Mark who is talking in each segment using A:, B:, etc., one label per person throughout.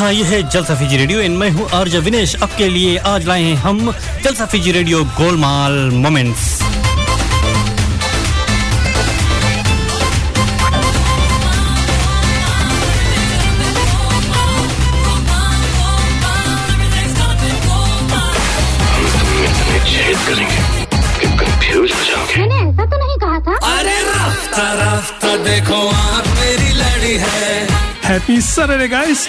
A: हाँ ये है जलसा फीजी रेडियो। इन मैं हूँ आर्ज विनेश। आपके लिए आज लाए हैं हम जलसा फीजी रेडियो गोलमाल मोमेंट्स।
B: ऐसा तो नहीं कहा था।
C: अरे रास्ता रास्ता देखो आप मेरी लड़ी है।
D: Happy Saturday, guys!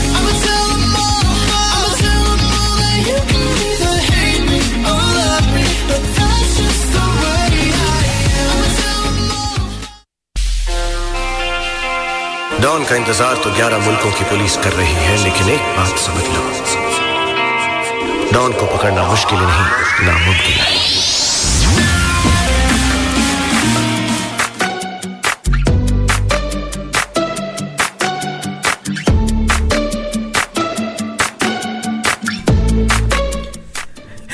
E: Don का इंतज़ार तो 11 मुल्कों की पुलिस कर रही है, लेकिन एक बात समझ लो। डॉन को पकड़ना मुश्किल नहीं, नामुमकिन है।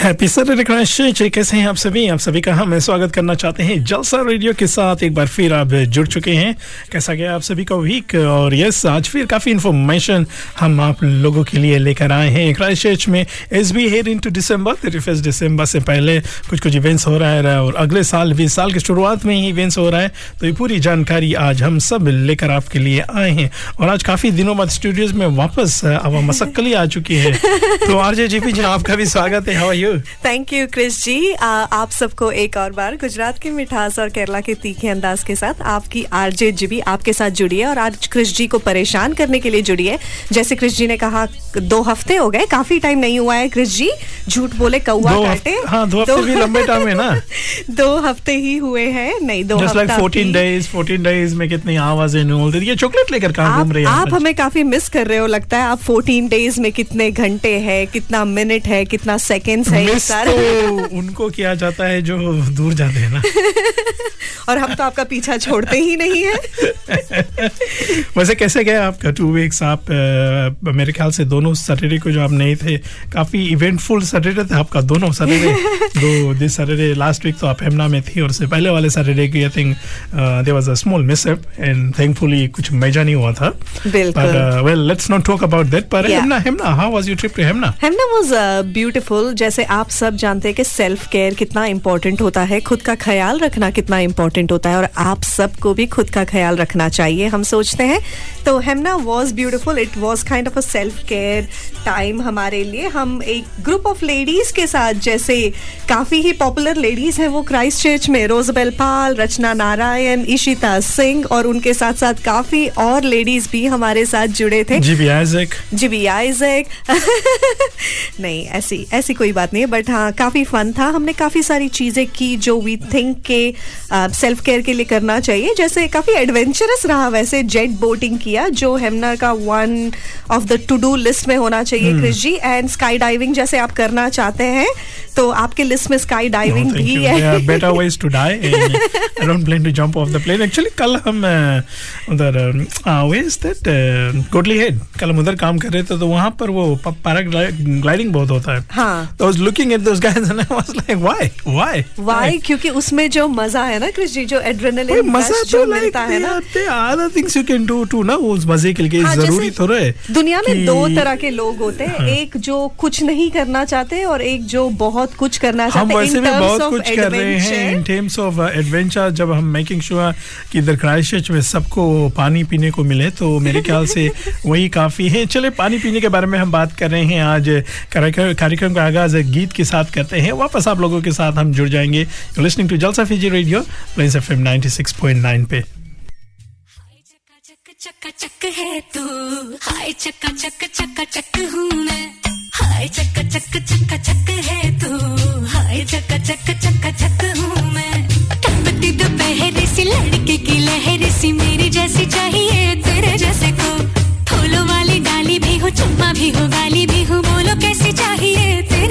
D: हैप्पी सैटरडे क्रैश कैसे हैं आप सभी? आप सभी का हम स्वागत करना चाहते हैं जलसा रेडियो के साथ। एक बार फिर आप जुड़ चुके हैं। कैसा गया आप सभी का वीक और यस आज फिर काफ़ी इन्फॉर्मेशन हम आप लोगों के लिए लेकर आए हैं। चर्च में S B head into December thirty first December से पहले कुछ कुछ इवेंट्स हो रहा है और अगले साल भी साल की शुरुआत में ही इवेंट्स हो रहा है। तो ये पूरी जानकारी आज हम सब लेकर आपके लिए आए हैं। और आज काफ़ी दिनों बाद स्टूडियोज में वापस अब मसक्कली आ चुकी है। तो RJ GP G P ji आपका भी स्वागत है। Are you
F: thank you Chris ji आ, आप सबको एक और बार गुजरात की मिठास और केरला के तीखे अंदाज के साथ आपकी आरजे जी भी आपके साथ जुड़ी है और आज क्रिस जी को परेशान करने के लिए जुड़ी है। जैसे क्रिस जी ने कहा दो हफ़्ते हो गए काफ़ी टाइम नहीं हुआ है क्रिस जी झूठ बोले कौआ
D: दो
F: काटे।
D: हाँ दो हफ़्ते भी लंबे टाइम है ना।
F: दो हफ़्ते ही हुए हैं। नहीं दो
D: जस्ट लाइक 14
F: भी।
D: डेज़ 14 डेज़ में कितनी आवाज़ें ये चॉकलेट लेकर कहाँ घूम
F: आप
D: रही है
F: आप हमें काफ़ी मिस कर रहे हो लगता है आप 14 डेज़ में कितने घंटे है कितना मिनट है कितना सेकेंड्स है
D: मिस तो उनको किया जाता है जो दूर जाते हैं ना।
F: और हम तो आपका पीछा छोड़ते ही नहीं है।
D: वैसे कैसे गया आपका टू वीक्स आप अ, मेरे ख्याल से दोनों सैटरडे को जो आप नहीं थे काफ़ी इवेंटफुल सैटरडे था आपका दोनों सैटरडे दो दिस सैटरडे लास्ट वीक तो आप हेमना में थी और उससे पहले वाले सैटरडे की I think there was a small mishap and thankfully कुछ मेजर नहीं हुआ था। But well let's not talk about that पर Hanmer Hanmer how was your trip to Hanmer
F: Hanmer was beautiful जैसे आप सब जानते हैं कि सेल्फ केयर कितना इम्पोर्टेंट होता है। खुद का ख्याल रखना कितना इम्पोर्टेंट होता है और आप सबको भी खुद का ख्याल रखना चाहिए। हम सोचते हैं तो Hanmer was beautiful it was kind of a self care time हमारे लिए। हम एक ग्रुप ऑफ़ लेडीज़ के साथ जैसे काफ़ी ही पॉपुलर लेडीज़ हैं वो क्राइस्ट चर्च में। रोजबेल पाल रचना नारायण इशिता सिंह और उनके साथ साथ काफ़ी और लेडीज़ भी हमारे साथ जुड़े थे।
D: जी आइजक
F: जिबी आइजक नहीं ऐसी ऐसी कोई बात नहीं बट हाँ काफ़ी फन था। हमने काफ़ी सारी चीज़ें की जो वी थिंक के सेल्फ केयर के लिए करना चाहिए। जैसे काफ़ी एडवेंचरस रहा वैसे जेट बोटिंग किया जो हेमना का one of the to do list में होना चाहिए Chris ji. And sky diving जैसे आप करना चाहते हैं तो आपके लिस्ट में स्काई डाइविंग भी है।
D: Ways to die. And I don't plan to jump off the plane. Actually, कल हम uh, उधर way is that Kotli head कल हम उधर काम कर रहे थे तो वहाँ पर वो पैरा ग्लाइडिंग बहुत होता है।
F: हाँ।
D: तो looking at those guys and I was like, why, why,
F: why क्योंकि उसमें जो मज़ा है ना क्रिश जी जो एड्रेनलिन
D: मज़ा
F: जो
D: तो
F: मिलता है ना
D: other things you can do too ना उस मज़े के लिए
F: हाँ,
D: ज़रूरी
F: जैसे
D: थोड़ा है
F: दुनिया में दो तरह के लोग होते हैं एक जो कुछ नहीं करना चाहते और एक जो बहुत कुछ करना
D: हम
F: चाहते हैं
D: वैसे
F: in
D: भी बहुत कुछ कर रहे हैं इन टर्म्स ऑफ़ एडवेंचर जब हम मेकिंग श्योर कि इधर क्राइस्ट में सबको पानी पीने को मिले तो मेरे ख्याल से वही काफ़ी है। चले पानी पीने के बारे में हम बात कर रहे हैं आज कार्यक्रम कार्यक्रम का आगाज़ गीत गीत के साथ करते हैं वापस आप लोगों के साथ हम जुड़ जाएँगे listening to Jalsa Fiji radio Plains F M 96.9 पे
B: है तू हूँ है तू हूँ की लहर सी मेरी जैसी चाहिए तेरे जैसे को फूलों वाली डाली भी हो चुम्मा भी हो गाली भी हो बोलो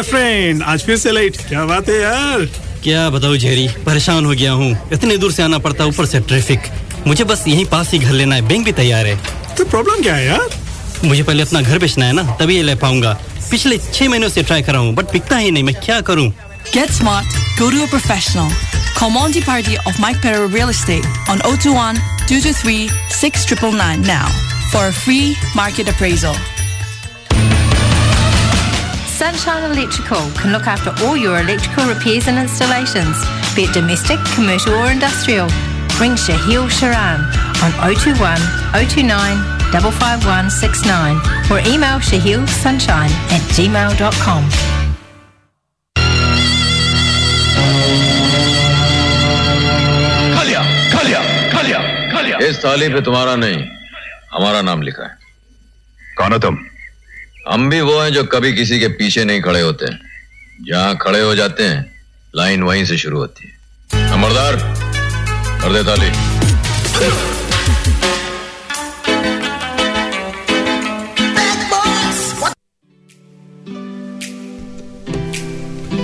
D: माय फ्रेंड आज फिर से लेट क्या बात है यार?
A: क्या बताऊँ जेरी परेशान हो गया हूँ। इतने दूर से आना पड़ता ऊपर से ट्रैफ़िक मुझे बस यहीं पास ही घर लेना है बैंक भी तैयार है।
D: तो प्रॉब्लम क्या है यार?
A: मुझे पहले अपना घर बेचना है ना तभी ये ले पाऊँगा। पिछले छह महीनों से ट्राई कर रहा हूँ बट बिकता ही नहीं मैं क्या करूँ?
G: Get smart, go to a professional. Call Monty Party of Mike Perro Real Estate on 021 223 6999 now for a free market appraisal.
H: Sunshine Electrical can look after all your electrical repairs and installations, be it domestic, commercial, or industrial. Ring Shahil Sharan on 021 029 55169 or email shahilsunshine at gmail.com.
I: खा लिया खा लिया खा लिया खा लिया
J: इस थाली पे तुम्हारा नहीं हमारा नाम लिखा है
I: कौन हो तुम
J: हम भी वो हैं जो कभी किसी के पीछे नहीं खड़े होते हैं। जहाँ खड़े हो जाते हैं, लाइन वहीं से शुरू होती है। अमरदार, कर दे ताली।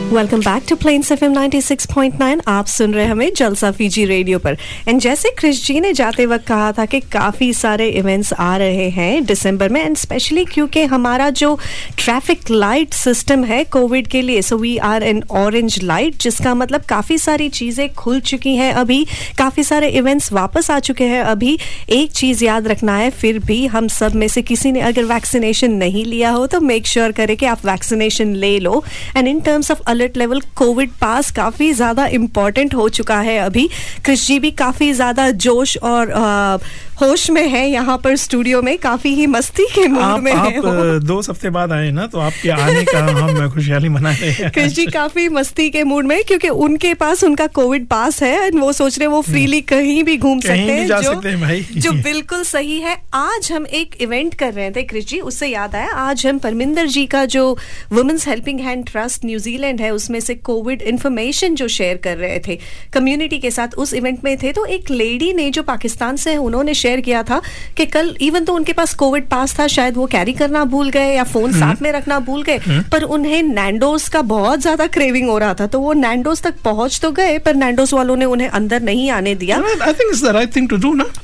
F: Welcome back to Plains FM 96.9 आप सुन रहे हमें जलसा फीजी रेडियो पर। एंड जैसे क्रिश जी ने जाते वक्त कहा था कि काफ़ी सारे इवेंट्स आ रहे हैं दिसंबर में एंड स्पेशली क्योंकि हमारा जो ट्रैफ़िक लाइट सिस्टम है कोविड के लिए so we are in orange light जिसका मतलब काफ़ी सारी चीज़ें खुल चुकी हैं अभी। काफ़ी सारे इवेंट्स वापस आ चुके हैं अभी। एक चीज़ याद रखना है, फिर भी हम सब में से किसी ने अगर वैक्सीनेशन नहीं लिया हो तो मेक श्योर sure करें कि आप वैक्सीनेशन ले लो। And in terms of alert level COVID pass काफ़ी ज़्यादा इम्पोर्टेंट हो चुका है अभी। क्रिश जी भी काफ़ी ज़्यादा जोश और अ, होश में है यहाँ पर स्टूडियो में। काफ़ी ही मस्ती के मूड में
D: आप। अ, दो हफ़्ते बाद आए ना तो आपके आने का हम खुशहाली मना रहे हैं।
F: कृष जी काफ़ी मस्ती के मूड में क्योंकि उनके पास उनका कोविड पास है एंड वो सोच रहे हैं वो फ्रीली कहीं भी घूम सकते हैं
D: जा सकते हैं भाई।
F: जो बिल्कुल सही है। आज हम एक इवेंट कर रहे थे कृष जी उससे याद आया। आज हम परमिंदर जी का जो women's helping hand trust New Zealand है उसमें से कोविड इन्फॉर्मेशन जो शेयर कर रहे थे कम्युनिटी के साथ उस इवेंट में थे तो एक लेडी ने जो पाकिस्तान से है उन्होंने शेयर किया था कि कल इवन तो उनके पास कोविड पास था शायद वो कैरी करना भूल गए या फ़ोन साथ में रखना भूल गए पर उन्हें नैंडोस का बहुत ज़्यादा क्रेविंग हो रहा था तो वो नैंडोस तक पहुँच तो गए पर नैंडोस वालों ने उन्हें अंदर नहीं आने दिया।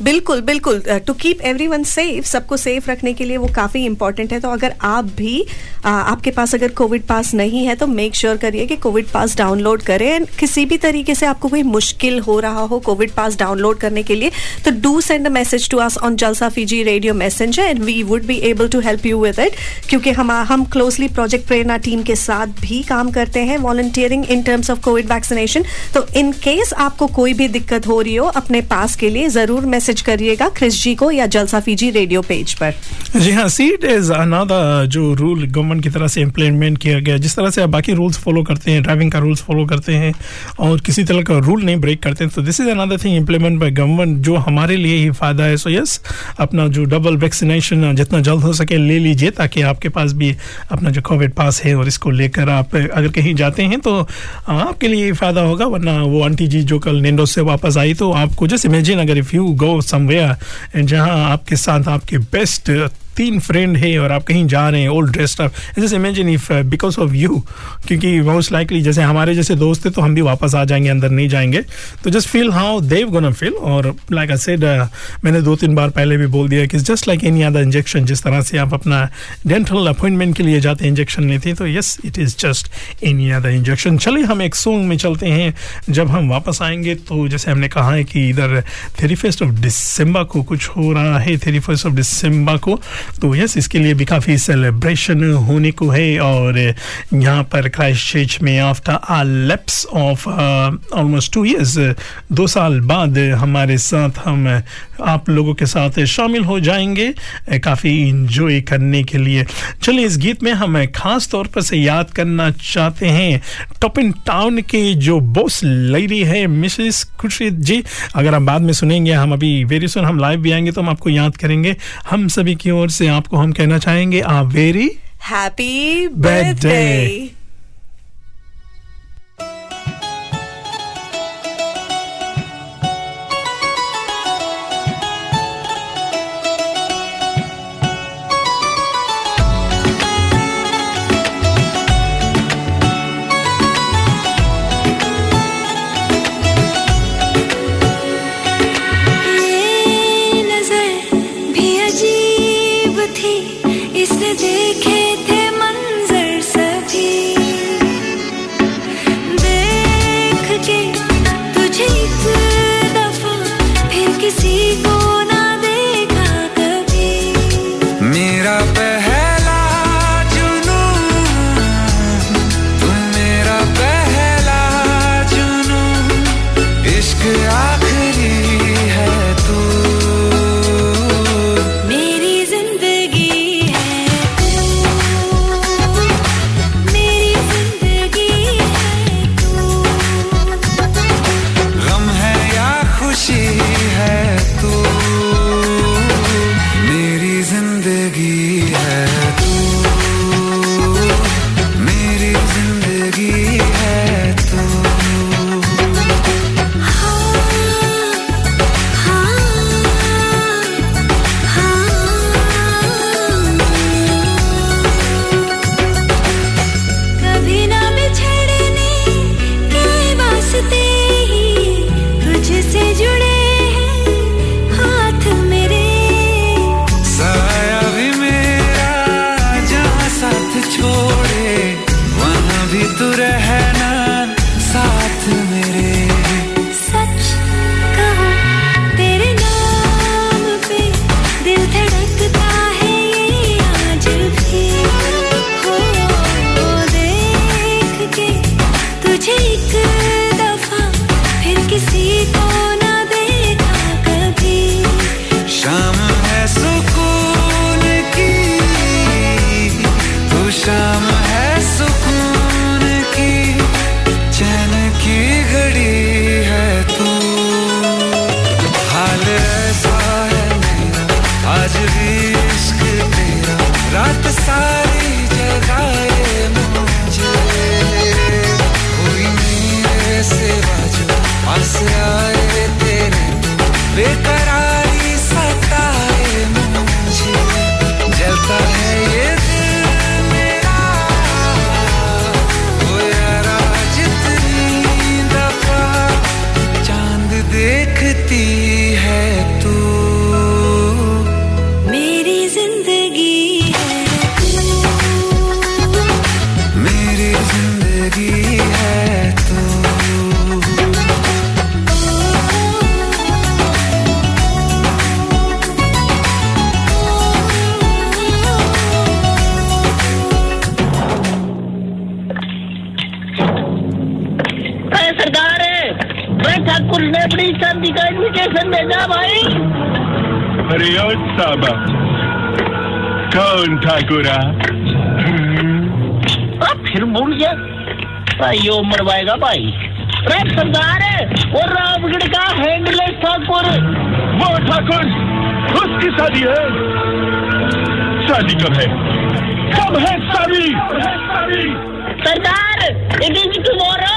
F: बिल्कुल बिल्कुल टू कीप एवरीवन सेफ़ सबको सेफ़ रखने के लिए वो काफ़ी इंपॉर्टेंट है तो अगर आप भी आ, आपके पास अगर कोविड पास नहीं है तो मेक श्योर sure करिए कि कोविड पास डाउनलोड करें। And किसी भी तरीके से आपको कोई मुश्किल हो रहा हो कोविड पास डाउनलोड करने के लिए तो do send a message to us on Jalsa Fiji radio messenger and we would be able to help you with it क्योंकि हम हम क्लोजली प्रोजेक्ट प्रेरणा टीम के साथ भी काम करते हैं volunteering in terms of COVID vaccination तो इन केस आपको कोई भी दिक्कत हो रही हो, अपने पास के लिए ज़रूर मैसेज करिएगा क्रिस जी को या जलसा फीजी रेडियो पेज पर।
D: जी हाँ सीट इज़ अनादर जो रूल गवर्नमेंट की तरफ़ से इम्प्लीमेंट किया गया जिस तरह से आप बाकी रूल्स फॉलो करते हैं ड्राइविंग का रूल्स फॉलो करते हैं और किसी तरह का रूल नहीं ब्रेक करते हैं। तो this is another thing implement by government जो हमारे लिए ही फ़ायदा है। सो so, यस yes, अपना जो डबल वैक्सीनेशन जितना जल्द हो सके ले लीजिए ताकि आपके पास भी अपना जो कोविड पास है और इसको लेकर आप अगर कहीं जाते हैं तो आपके लिए फ़ायदा होगा वरना वो आंटी जी जो कल निंडो से वापस आई तो आपको जस्ट इमेजिन अगर इफ़ यू गो समवेयर जहाँ आपके साथ आपके बेस्ट तीन फ्रेंड है और आप कहीं जा रहे हैं ओल्ड ड्रेस्ड अप जैसे imagine if because of you क्योंकि मोस्ट लाइकली जैसे हमारे जैसे दोस्त थे तो हम भी वापस आ जाएँगे, अंदर नहीं जाएँगे. तो just feel how they gonna feel और लाइक आई सेड मैंने दो तीन बार पहले भी बोल दिया कि just like any other injection जिस तरह से आप अपना डेंटल अपॉइंटमेंट के लिए जाते हैं इंजेक्शन लेते हैं तो yes it is just any other injection चलिए हम एक सॉन्ग में चलते हैं. जब हम वापस आएँगे तो जैसे हमने कहा है कि इधर थेरी फ़र्स्ट ऑफ़ दिसंबर को कुछ हो रहा है थेरी फ़र्स्ट ऑफ़ दिसंबर को. तो यस, इसके लिए भी काफ़ी सेलिब्रेशन होने को है और यहाँ पर क्राइस्ट चर्च में after a lapse of almost two years दो साल बाद हमारे साथ हम, आप लोगों के साथ शामिल हो जाएँगे, काफ़ी इंजॉय करने के लिए। चलिए, इस गीत में हम खास तौर पर से याद करना चाहते हैं। टॉप इन टाउन के जो बॉस लेडी है मिसेस खुर्शीद जी, अगर आप बाद में सुनेंगे, हम अभी वेरी सुन हम लाइव भी आएँगे तो हम आपको याद करेंगे। हम सभी की ओर से आपको हम कहना चाहेंगे आ वेरी
F: हैप्पी
D: बर्थडे
K: ने शादी का इन्विटेशन भेजा भाई।
L: अरे साबा कौन ठाकुरा?
K: अब फिर मुड़ गया। भाई यो मरवाएगा भाई। अरे सरदार वो रामगढ़ का हैंडलेस ठाकुर।
L: वो ठाकुर उसकी शादी है। शादी कब है? कब है शादी?
K: सरदार इट इज़ टुमारो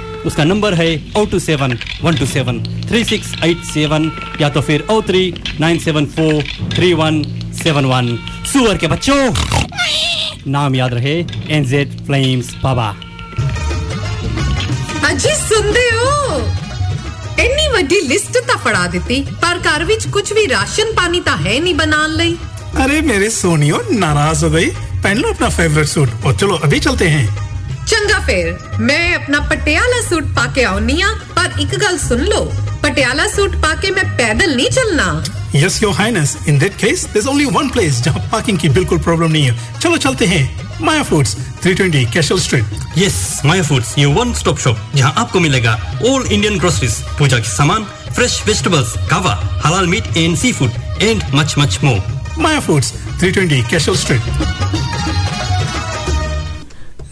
A: उसका नंबर है O two seven one two seven three six eight seven या तो फिर O three nine seven four three one seven one सुअर के बच्चों नाम याद रहे एनजेड फ्लेम्स बाबा
M: ਅਜੀ ਸੁਣਦੇ ਹੋ ਇੰਨੀ ਵੱਡੀ ਲਿਸਟ ਤਾਂ ਫੜਾ ਦਿੱਤੀ ਪਰ ਘਰ ਵਿੱਚ ਕੁਝ ਵੀ ਰਾਸ਼ਨ ਪਾਣੀ ਤਾਂ ਹੈ ਨਹੀਂ ਬਣਾਉਣ ਲਈ
D: अरे मेरे सोनियो नाराज हो गई पहन लो अपना फेवरेट सूट और चलो अभी चलते हैं
M: ਚੰਗਾ ਫੇਰ ਮੈਂ ਆਪਣਾ ਪਟਿਆਲਾ ਸੂਟ ਪਾ ਕੇ ਆਉਣੀ ਆ ਪਰ ਇੱਕ ਗੱਲ ਸੁਣ ਲਓ ਪਟਿਆਲਾ ਸੂਟ ਪਾ ਕੇ ਮੈਂ ਪੈਦਲ ਨਹੀਂ ਚੱਲਣਾ
D: yes your highness in that case there's only one place जहां पार्किंग की बिल्कुल प्रॉब्लम नहीं है चलो चलते हैं Maya Foods 320 Castle Street
A: yes Maya Foods ये वन स्टॉप शॉप जहां आपको मिलेगा ऑल इंडियन ग्रोसरीज पूजा के सामान फ्रेश वेजिटेबल्स कावा हलाल meat and seafood and much much more
D: Maya Foods 320 Castle Street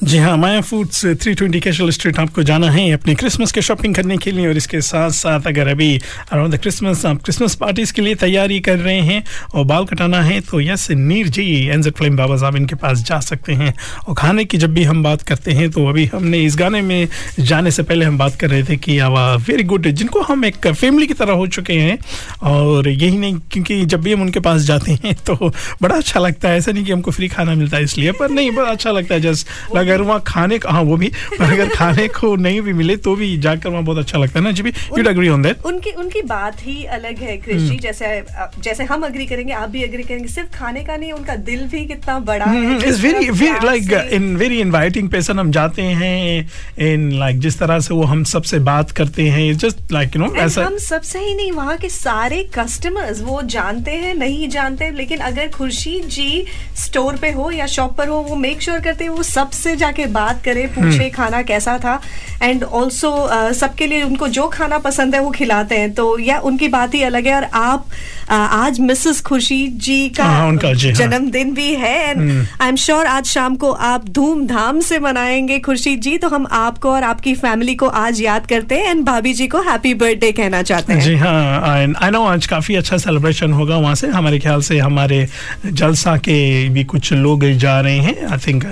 D: जी हाँ माया फूड्स 320 कैशल स्ट्रीट आपको जाना है अपने क्रिसमस के शॉपिंग करने के लिए और इसके साथ साथ अगर अभी अराउंड द क्रिसमस आप क्रिसमस पार्टीज़ के लिए तैयारी कर रहे हैं और बाल कटाना है तो यस नीर जी एनजेड फ्लेम बाबा साहब इनके पास जा सकते हैं। और खाने की जब भी हम बात करते हैं तो अभी हमने इस गाने में जाने से पहले हम बात कर रहे थे कि आवा वेरी गुड जिनको हम एक फैमिली की तरह हो चुके हैं और यही नहीं, क्योंकि जब भी हम उनके पास जाते हैं तो बड़ा अच्छा लगता है। ऐसा नहीं कि हमको फ्री खाना मिलता है इसलिए, पर नहीं, बड़ा अच्छा लगता है। जस्ट अगर वहाँ खाने का हाँ वो भी। पर अगर खाने को नहीं भी मिले तो भी जाकर वहाँ बहुत अच्छा लगता है ना जी भी? यू एग्री ऑन दैट
F: उनकी उनकी बात ही अलग है कृषि
D: हम्म।
F: जैसे जैसे हम अग्री करेंगे आप भी अग्री करेंगे। सिर्फ़ खाने का नहीं उनका दिल भी कितना बड़ा है it's
D: very
F: like
D: in very inviting person हम जाते हैं इन लाइक जिस तरह से वो हम सबसे बात करते हैं जस्ट लाइक यू नो ऐसा
F: हम सबसे ही नहीं वहाँ के सारे कस्टमर्स वो जानते हैं नहीं जानते लेकिन अगर खुर्शीद जी स्टोर पे हो या शॉप पर हो वो मेक श्योर करते हैं वो सबसे जाके बात करे पूछे
N: हम्म।
F: खाना कैसा था एंड ऑल्सो सबके लिए उनको जो खाना पसंद है वो खिलाते हैं तो या उनकी बात ही अलग है और आप आज मिसेस खुशी जी का
D: हाँ, उनका जी, हाँ।
F: जन्मदिन भी है एंड। आई एम श्योर आज शाम को आप धूमधाम से मनाएँगे खुर्शीद जी तो हम आपको और आपकी फैमिली को आज याद करते हैं एंड भाभी जी को हैप्पी बर्थडे कहना चाहते हैं
D: जी हाँ आई नो आज काफ़ी अच्छा सेलिब्रेशन होगा वहाँ से हमारे ख्याल से हमारे जलसा के भी कुछ लोग जा रहे हैं आई थिंक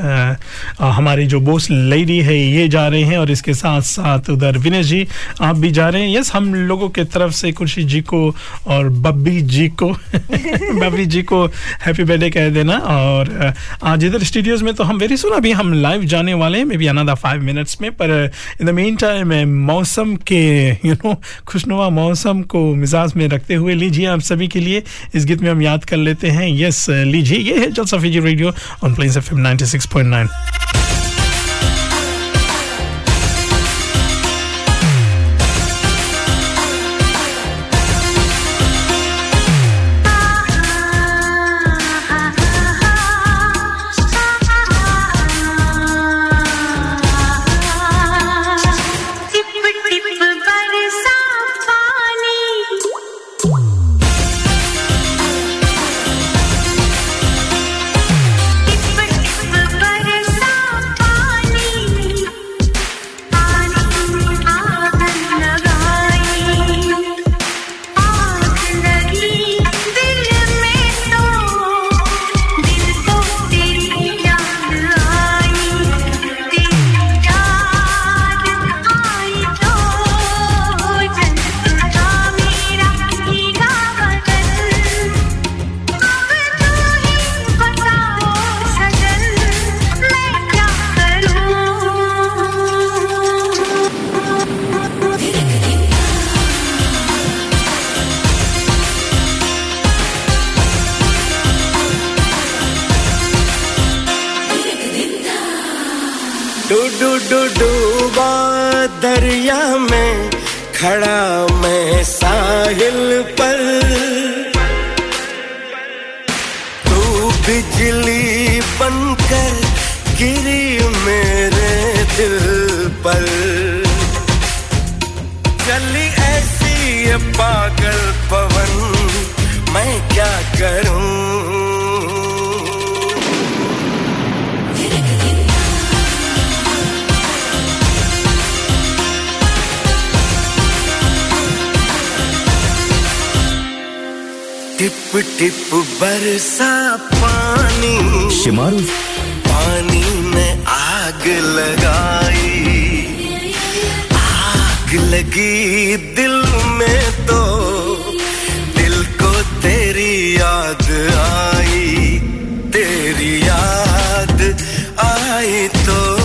D: हमारी जो बोस लेडी है ये जा रहे हैं और इसके साथ साथ उधर विनेश जी आप भी जा रहे हैं यस हम लोगों के तरफ़ से खुर्शीद जी को और बब्बी जी को बब्बी जी को हैप्पी बर्थडे कह देना और आज इधर स्टूडियोज में तो हम वेरी सुन अभी हम लाइव जाने वाले हैं maybe another five minutes में पर इन द मेन टाइम मौसम के यू नो खुशनुमा मौसम को मिजाज में रखते हुए लीजिए आप सभी के लिए। इस गीत में हम याद कर लेते हैं। यस लीजिए। ये है Jalsa Fiji radio on Plains FM 96.9
C: टिप
O: डूबा दरिया में खड़ा मैं साहिल पर। तू बिजली बनकर गिरी मेरे दिल पर। चली ऐसी पागल पवन, मैं क्या करूँ? टिप बरसा पानी।
P: शिमारू।
O: पानी ने आग लगाई। आग लगी दिल में तो। दिल को तेरी याद आई। तेरी याद आई तो।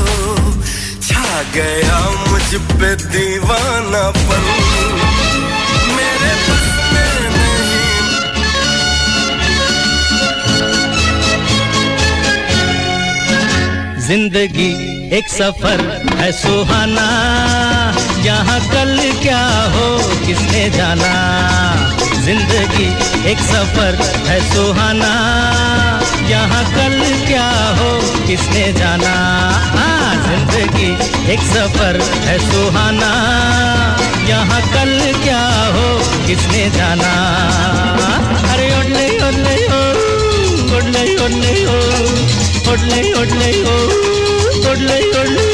O: छा गया मुझ पे दीवानापन मेरे
Q: ज़िंदगी एक सफ़र है सुहाना। यहाँ कल क्या हो, किसने जाना? ज़िंदगी एक सफ़र है सुहाना। यहाँ कल क्या हो, किसने जाना? हाँ ज़िंदगी एक सफ़र है सुहाना। यहाँ कल क्या हो, किसने जाना? अरे ओडले ओडले ओ। ओडले ओडले ओ। ಒಡ್ಲೆ ಒಡ್ಲೆ ಓ ಒಡ್ಲೆ ಒಡ್ಲೆ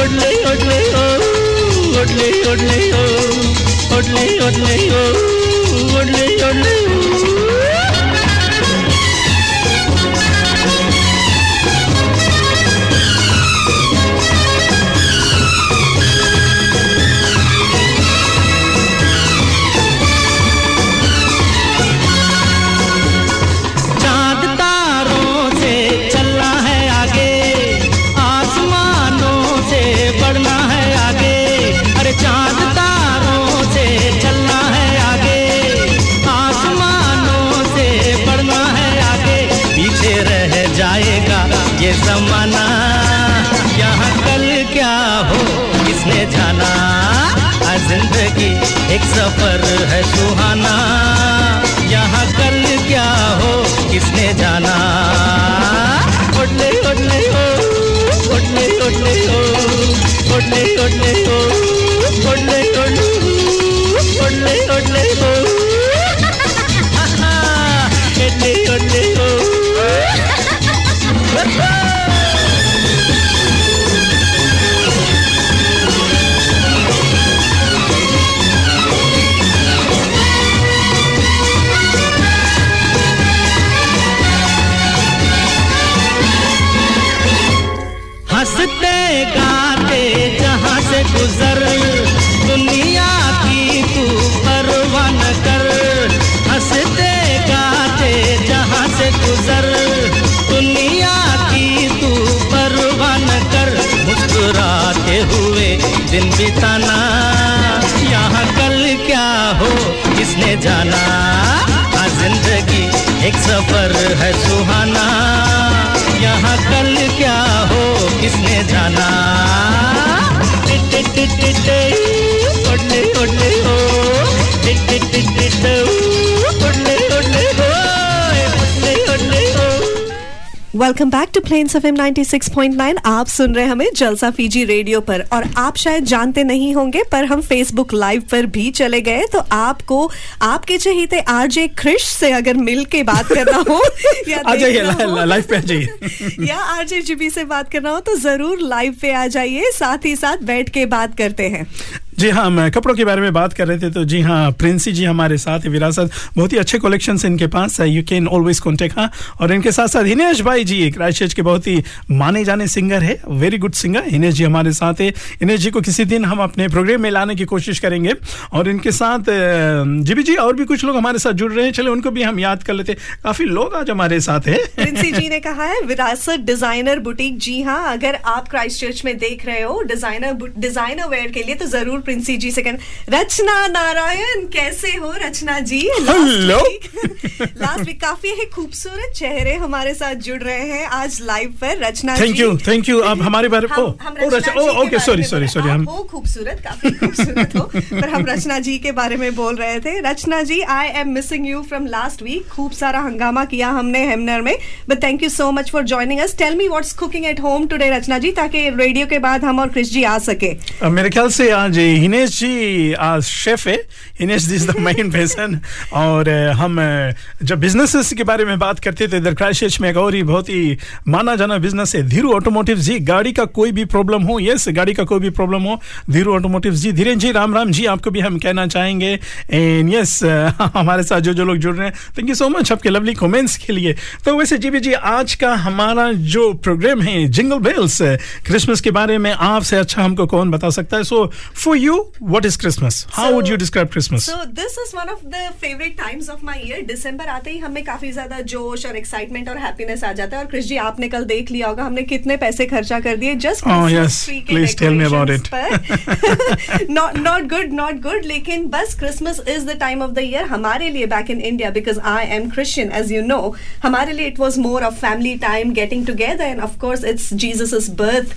Q: ಒಡ್ಲೆ ಒಡ್ಲೆ ಓ ಒಡ್ಲೆ ಒಡ್ಲೆ ಓ ಒಡ್ಲೆ ಒಡ್ಲೆ ಓ ಒಡ್ಲೆ ಒಡ್ಲೆ ಓ ज़िंदगी एक सफ़र है सुहाना। यहाँ कल क्या हो, किसने जाना? उठले उठले हो उठले उठले हो उठले उठले हो उठले उठले उठले उठले हो। गुजर, दुनिया की तू परवाह न कर। हँसते गाते जहाँ से गुजर, दुनिया की तू परवाह न कर। मुस्कुराते हुए दिन बिताना, यहाँ कल क्या हो किसने जाना? ज़िंदगी एक सफ़र है सुहाना।
F: Welcome back to Plains F M 96.9 आप सुन रहे हमें जलसा फीजी रेडियो पर। और आप शायद जानते नहीं होंगे पर हम फेसबुक लाइव पर भी चले गए तो आपको आपके चहेते आरजे क्रिश से अगर मिल के बात करना हो या
D: आ जाइए
F: देखना
D: लाइव पे आ जाइए।
F: या आरजे जीबी से बात करना हो तो ज़रूर लाइव पे आ जाइए। साथ ही साथ बैठ के बात करते हैं।
D: जी हाँ मैं कपड़ों के बारे में बात कर रहे थे तो जी हाँ प्रिंसी जी हमारे साथ है, विरासत। बहुत ही अच्छे कलेक्शन इनके पास है यू कैन ऑलवेज कॉन्टेक्ट हाँ। और इनके साथ साथ हिनेश भाई जी क्राइस्ट के बहुत ही माने जाने सिंगर है very good singer Hinesh ji हमारे साथ है। हिनेश जी को किसी दिन हम अपने प्रोग्राम में लाने की कोशिश करेंगे। और इनके साथ जीबी जी, और भी कुछ लोग हमारे साथ जुड़ रहे हैं चले उनको भी हम याद कर लेते। काफ़ी लोग आज हमारे साथ है।
F: प्रिंसी जी ने कहा है, विरासत डिज़ाइनर बुटीक जी हाँ अगर आप क्राइस्ट चर्च में देख रहे हो डिज़ाइनर डिज़ाइनर वेयर के लिए तो ज़रूर प्रिंसी जी सेकंड रचना नारायण कैसे हो Rachna ji?
D: Hello
F: last week काफ़ी है खूबसूरत चेहरे हमारे साथ जुड़ रहे हैं आज लाइव पर
D: Rachna
F: thank
D: you thank you आप हमारे बारे
F: के
D: ओके सॉरी
F: में
D: सॉरी सॉरी हम
F: खूबसूरत काफ़ी खूबसूरत हो पर हम रचना जी के बारे में बोल रहे थे। Rachna ji I am missing you from last week खूब सारा हंगामा किया हमने हेमनर में but thank you so much for joining us tell me what's cooking at home today Rachna ji ताकि रेडियो के बाद हम और क्रिश जी आ सके।
D: मेरे ख्याल से आज हिनेश जी आज chef ji is the main person और हम जब बिजनेसेस के बारे में बात करते थे इधर क्राइस्टचर्च में एक और ही बहुत ही माना जाना बिज़नेस है धीरू ऑटोमोटिव जी गाड़ी का कोई भी प्रॉब्लम हो यस गाड़ी का कोई भी प्रॉब्लम हो धीरू ऑटोमोटिव जी धीरेन जी राम राम जी आपको भी हम कहना चाहेंगे. एंड यस हमारे साथ जो जो लोग जुड़ रहे हैं थैंक यू सो मच आपके लवली कमेंट्स के लिए. तो वैसे जी जी आज का हमारा जो प्रोग्राम है जिंगल बेल्स क्रिसमस के बारे में आपसे अच्छा हमको कौन बता सकता है? So for you what is Christmas how would you describe Christmas
F: So this is one of the favorite times of my year. दिसंबर आते ही हमें काफ़ी ज़्यादा जोश और एक्साइटमेंट और हैप्पीनेस आ जाता है। और क्रिश जी आपने कल देख लिया होगा हमने कितने पैसे खर्चा कर दिए। Just
D: Oh, yes. Please tell me about it.
F: Not not good not good लेकिन बस Christmas is the time of the year हमारे लिए back in India because I am Christian as you know हमारे लिए it was more of family time getting together and of course it's Jesus birth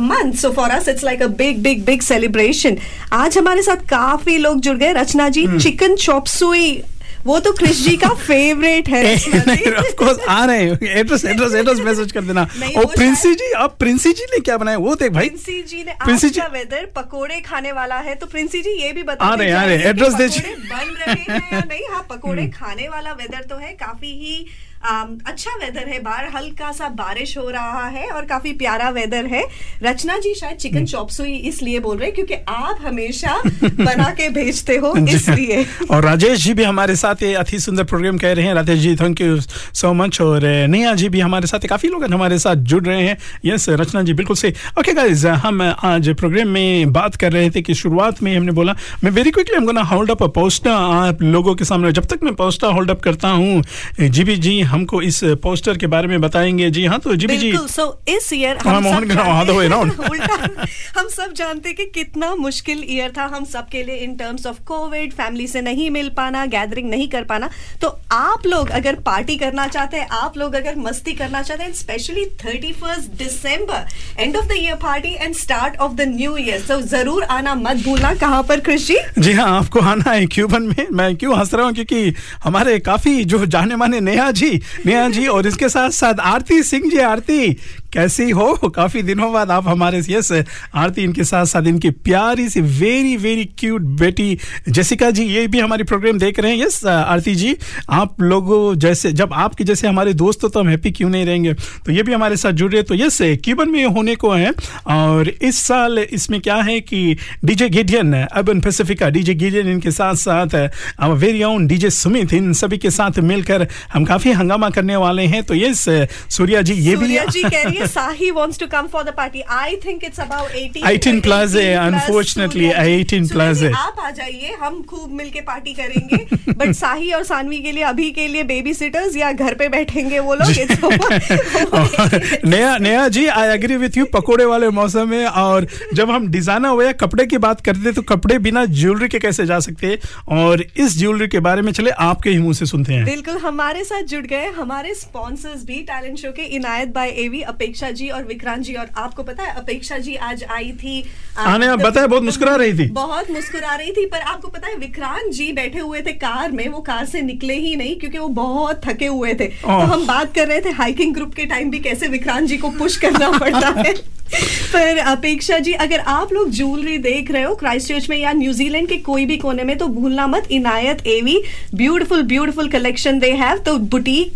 F: month so for us it's like a big big big celebration आज हमारे साथ काफ़ी लोग जुड़ गए। रचना जी chicken chop सुई वो तो क्रिश जी का फेवरेट है
D: ऑफ़ कोर्स आ रहे हैं। एड्रेस एड्रेस एड्रेस मैसेज कर देना।
F: ओ
D: प्रिंसी जी अब प्रिंसी जी ने क्या बनाया? वो देख भाई।
F: प्रिंसी जी ने
D: प्रिंसी जी-
F: वेदर पकोड़े खाने वाला है तो प्रिंसी जी ये भी बता
D: आ रहे आ रहे एड्रेस दे
F: बन रहे हैं या नहीं? हाँ पकोड़े खाने वाला वेदर तो है काफ़ी ही अच्छा वेदर है बाहर हल्का सा बारिश हो रहा है और काफ़ी प्यारा वेदर है। रचना जी शायद चिकन चॉप सुई इसलिए बोल रहे हैं क्योंकि आप हमेशा बना के भेजते हो इसलिए।
D: और राजेश जी भी हमारे साथ ये अति सुंदर प्रोग्राम कह रहे हैं। Rajesh ji thank you so much और नेहा जी भी हमारे साथ काफ़ी लोग हमारे साथ जुड़ रहे हैं। यस रचना जी बिल्कुल से ओके गाइस हम आज प्रोग्राम में बात कर रहे थे कि शुरुआत में हमने बोला मैं वेरी क्विकली हम गोना होल्ड अप पोस्टर आप लोगों के सामने। जब तक मैं पोस्टर होल्ड अप करता हूँ जी भी जी हमको इस पोस्टर के बारे में बताएँगे। जी हाँ तो जी
F: बिल्कुल सो इस ईयर
D: हाँ, मोहन
F: हम सब जानते कि कितना मुश्किल ईयर था। हम सब के लिए in terms of covid family से नहीं मिल पाना गैदरिंग नहीं कर पाना। तो आप लोग अगर पार्टी करना चाहते हैं आप लोग अगर मस्ती करना चाहते हैं specially thirty first December end of the year party and start of the new year तो ज़रूर आना मत भूलना। कहाँ पर कृषि
D: जी हाँ आपको आना है क्यूबन में। मैं क्यों हंस रहा हूँ? क्योंकि हमारे काफ़ी जो जाने माने नेहा जी नेहा जी और इसके साथ साथ आरती सिंह जी आरती कैसी हो काफ़ी दिनों बाद आप हमारे यस, आरती इनके साथ साथ इनकी प्यारी सी वेरी वेरी क्यूट बेटी जैसिका जी, ये भी हमारी प्रोग्राम देख रहे हैं। यस, आरती जी, आप लोगों जैसे, जब आपके जैसे हमारे दोस्त हो तो हम हैप्पी क्यों नहीं रहेंगे? तो ये भी हमारे साथ जुड़ रहे। तो यस क्यूबन में होने को है और इस साल इसमें क्या है कि DJ Gideon Urban Pacifica DJ Gideon इनके साथ साथ वेरी ओन डीजे सुमित इन सभी के साथ मिलकर हम काफ़ी हंगामा करने वाले हैं। तो यस, सूर्या जी, ये भी
F: जी साही wants to come for the party. I think it's about 18
D: 18 plus है, unfortunately, 18 plus है।
F: आप आ जाइए हम खूब मिलके पार्टी करेंगे बट साही और सानवी के लिए अभी के लिए बेबी सिटर्स या घर पे बैठेंगे वो लोग.
D: नया नया जी आई एग्री विथ यू पकोड़े वाले मौसम में और जब हम डिज़ाइनर हुए कपड़े की बात करते तो कपड़े बिना ज्वेलरी के कैसे जा सकते हैं और इस ज्वेलरी के बारे में चले आपके ही मुँह से सुनते हैं
F: बिल्कुल हमारे साथ जुड़ गए हमारे स्पॉन्सर्स भी टैलेंट शो के इनायत बाय एवी अपेक्षा जी और विक्रांत जी और आपको पता है अपेक्षा जी आज आई थी
D: आने आप
F: तो-
D: बताए बहुत मुस्कुरा रही थी।
F: बहुत मुस्कुरा रही थी पर आपको पता है विक्रांत जी बैठे हुए थे कार में वो कार से निकले ही नहीं क्योंकि वो बहुत थके हुए थे। तो हम बात कर रहे थे हाइकिंग ग्रुप के टाइम भी कैसे विक्रांत जी को पुश करना पड़ता है। पर अपेक्षा जी अगर आप लोग ज्वेलरी देख रहे हो क्राइस्ट चर्च में या न्यूजीलैंड के कोई भी कोने में तो भूलना मत Inayat AV beautiful beautiful collection they have तो बुटीक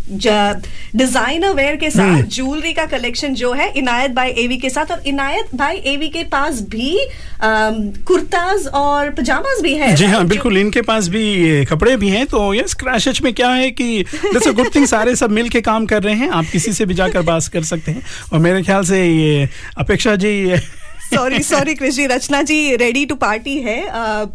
F: डिज़ाइनर वेयर के साथ
D: हम्म।
F: ज्वेलरी का कलेक्शन जो है इनायत भाई एवी के साथ और इनायत भाई एवी के पास भी कुर्ताज और पजामाज भी है।
D: जी हाँ बिल्कुल इनके पास भी कपड़े भी हैं तो यस क्रैश में क्या है कि जैसे गुड थिंग सारे सब मिल के काम कर रहे हैं आप किसी से भी जाकर बात कर सकते हैं। और मेरे ख्याल से ये Apeksha
F: ji sorry sorry ji Rachna ji ready to party है.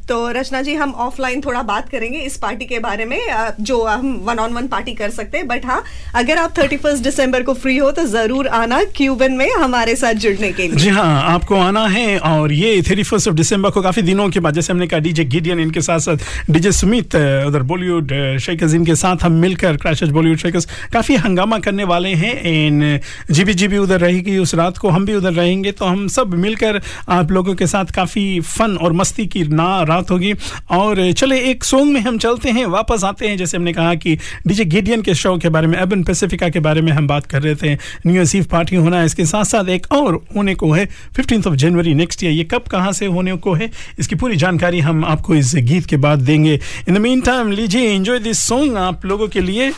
F: तो रचना जी हम ऑफलाइन थोड़ा बात करेंगे इस पार्टी के बारे में जो हम वन ऑन वन पार्टी कर सकते हैं. बट हाँ अगर आप थर्टी फ़र्स्ट दिसंबर को फ्री हो तो ज़रूर आना क्यूबन में हमारे साथ जुड़ने के लिए.
D: जी हाँ आपको आना है और ये थर्टी फ़र्स्ट ऑफ़ दिसंबर को काफ़ी दिनों के बाद, जैसे हमने कहा डीजे गिडियन इनके साथ साथ डीजे सुमित उधर बॉलीवुड शेकर्स इनके साथ हम मिलकर क्रैशर्स बॉलीवुड शेकर्स काफ़ी हंगामा करने वाले हैं. इन जीबी जीबी उधर रहेगी उस रात को, हम भी उधर रहेंगे तो हम सब मिलकर आप लोगों के साथ काफ़ी फन और मस्ती की ना रात होगी। और चले, एक सॉन्ग में हम चलते हैं, वापस आते हैं। जैसे हमने कहा कि डीजे गिडियन के शो के बारे में एबन पैसिफिका के बारे में हम बात कर रहे थे। न्यू ईयर ईव पार्टी होना है, इसके साथ साथ एक और होने को है। Fifteen of January next year ये कब, कहाँ से होने को है, इसकी पूरी जानकारी हम आपको इस गीत के बाद देंगे। इन द मीन टाइम लीजिए एंजॉय दिस सॉन्ग आप लोगों के लिए।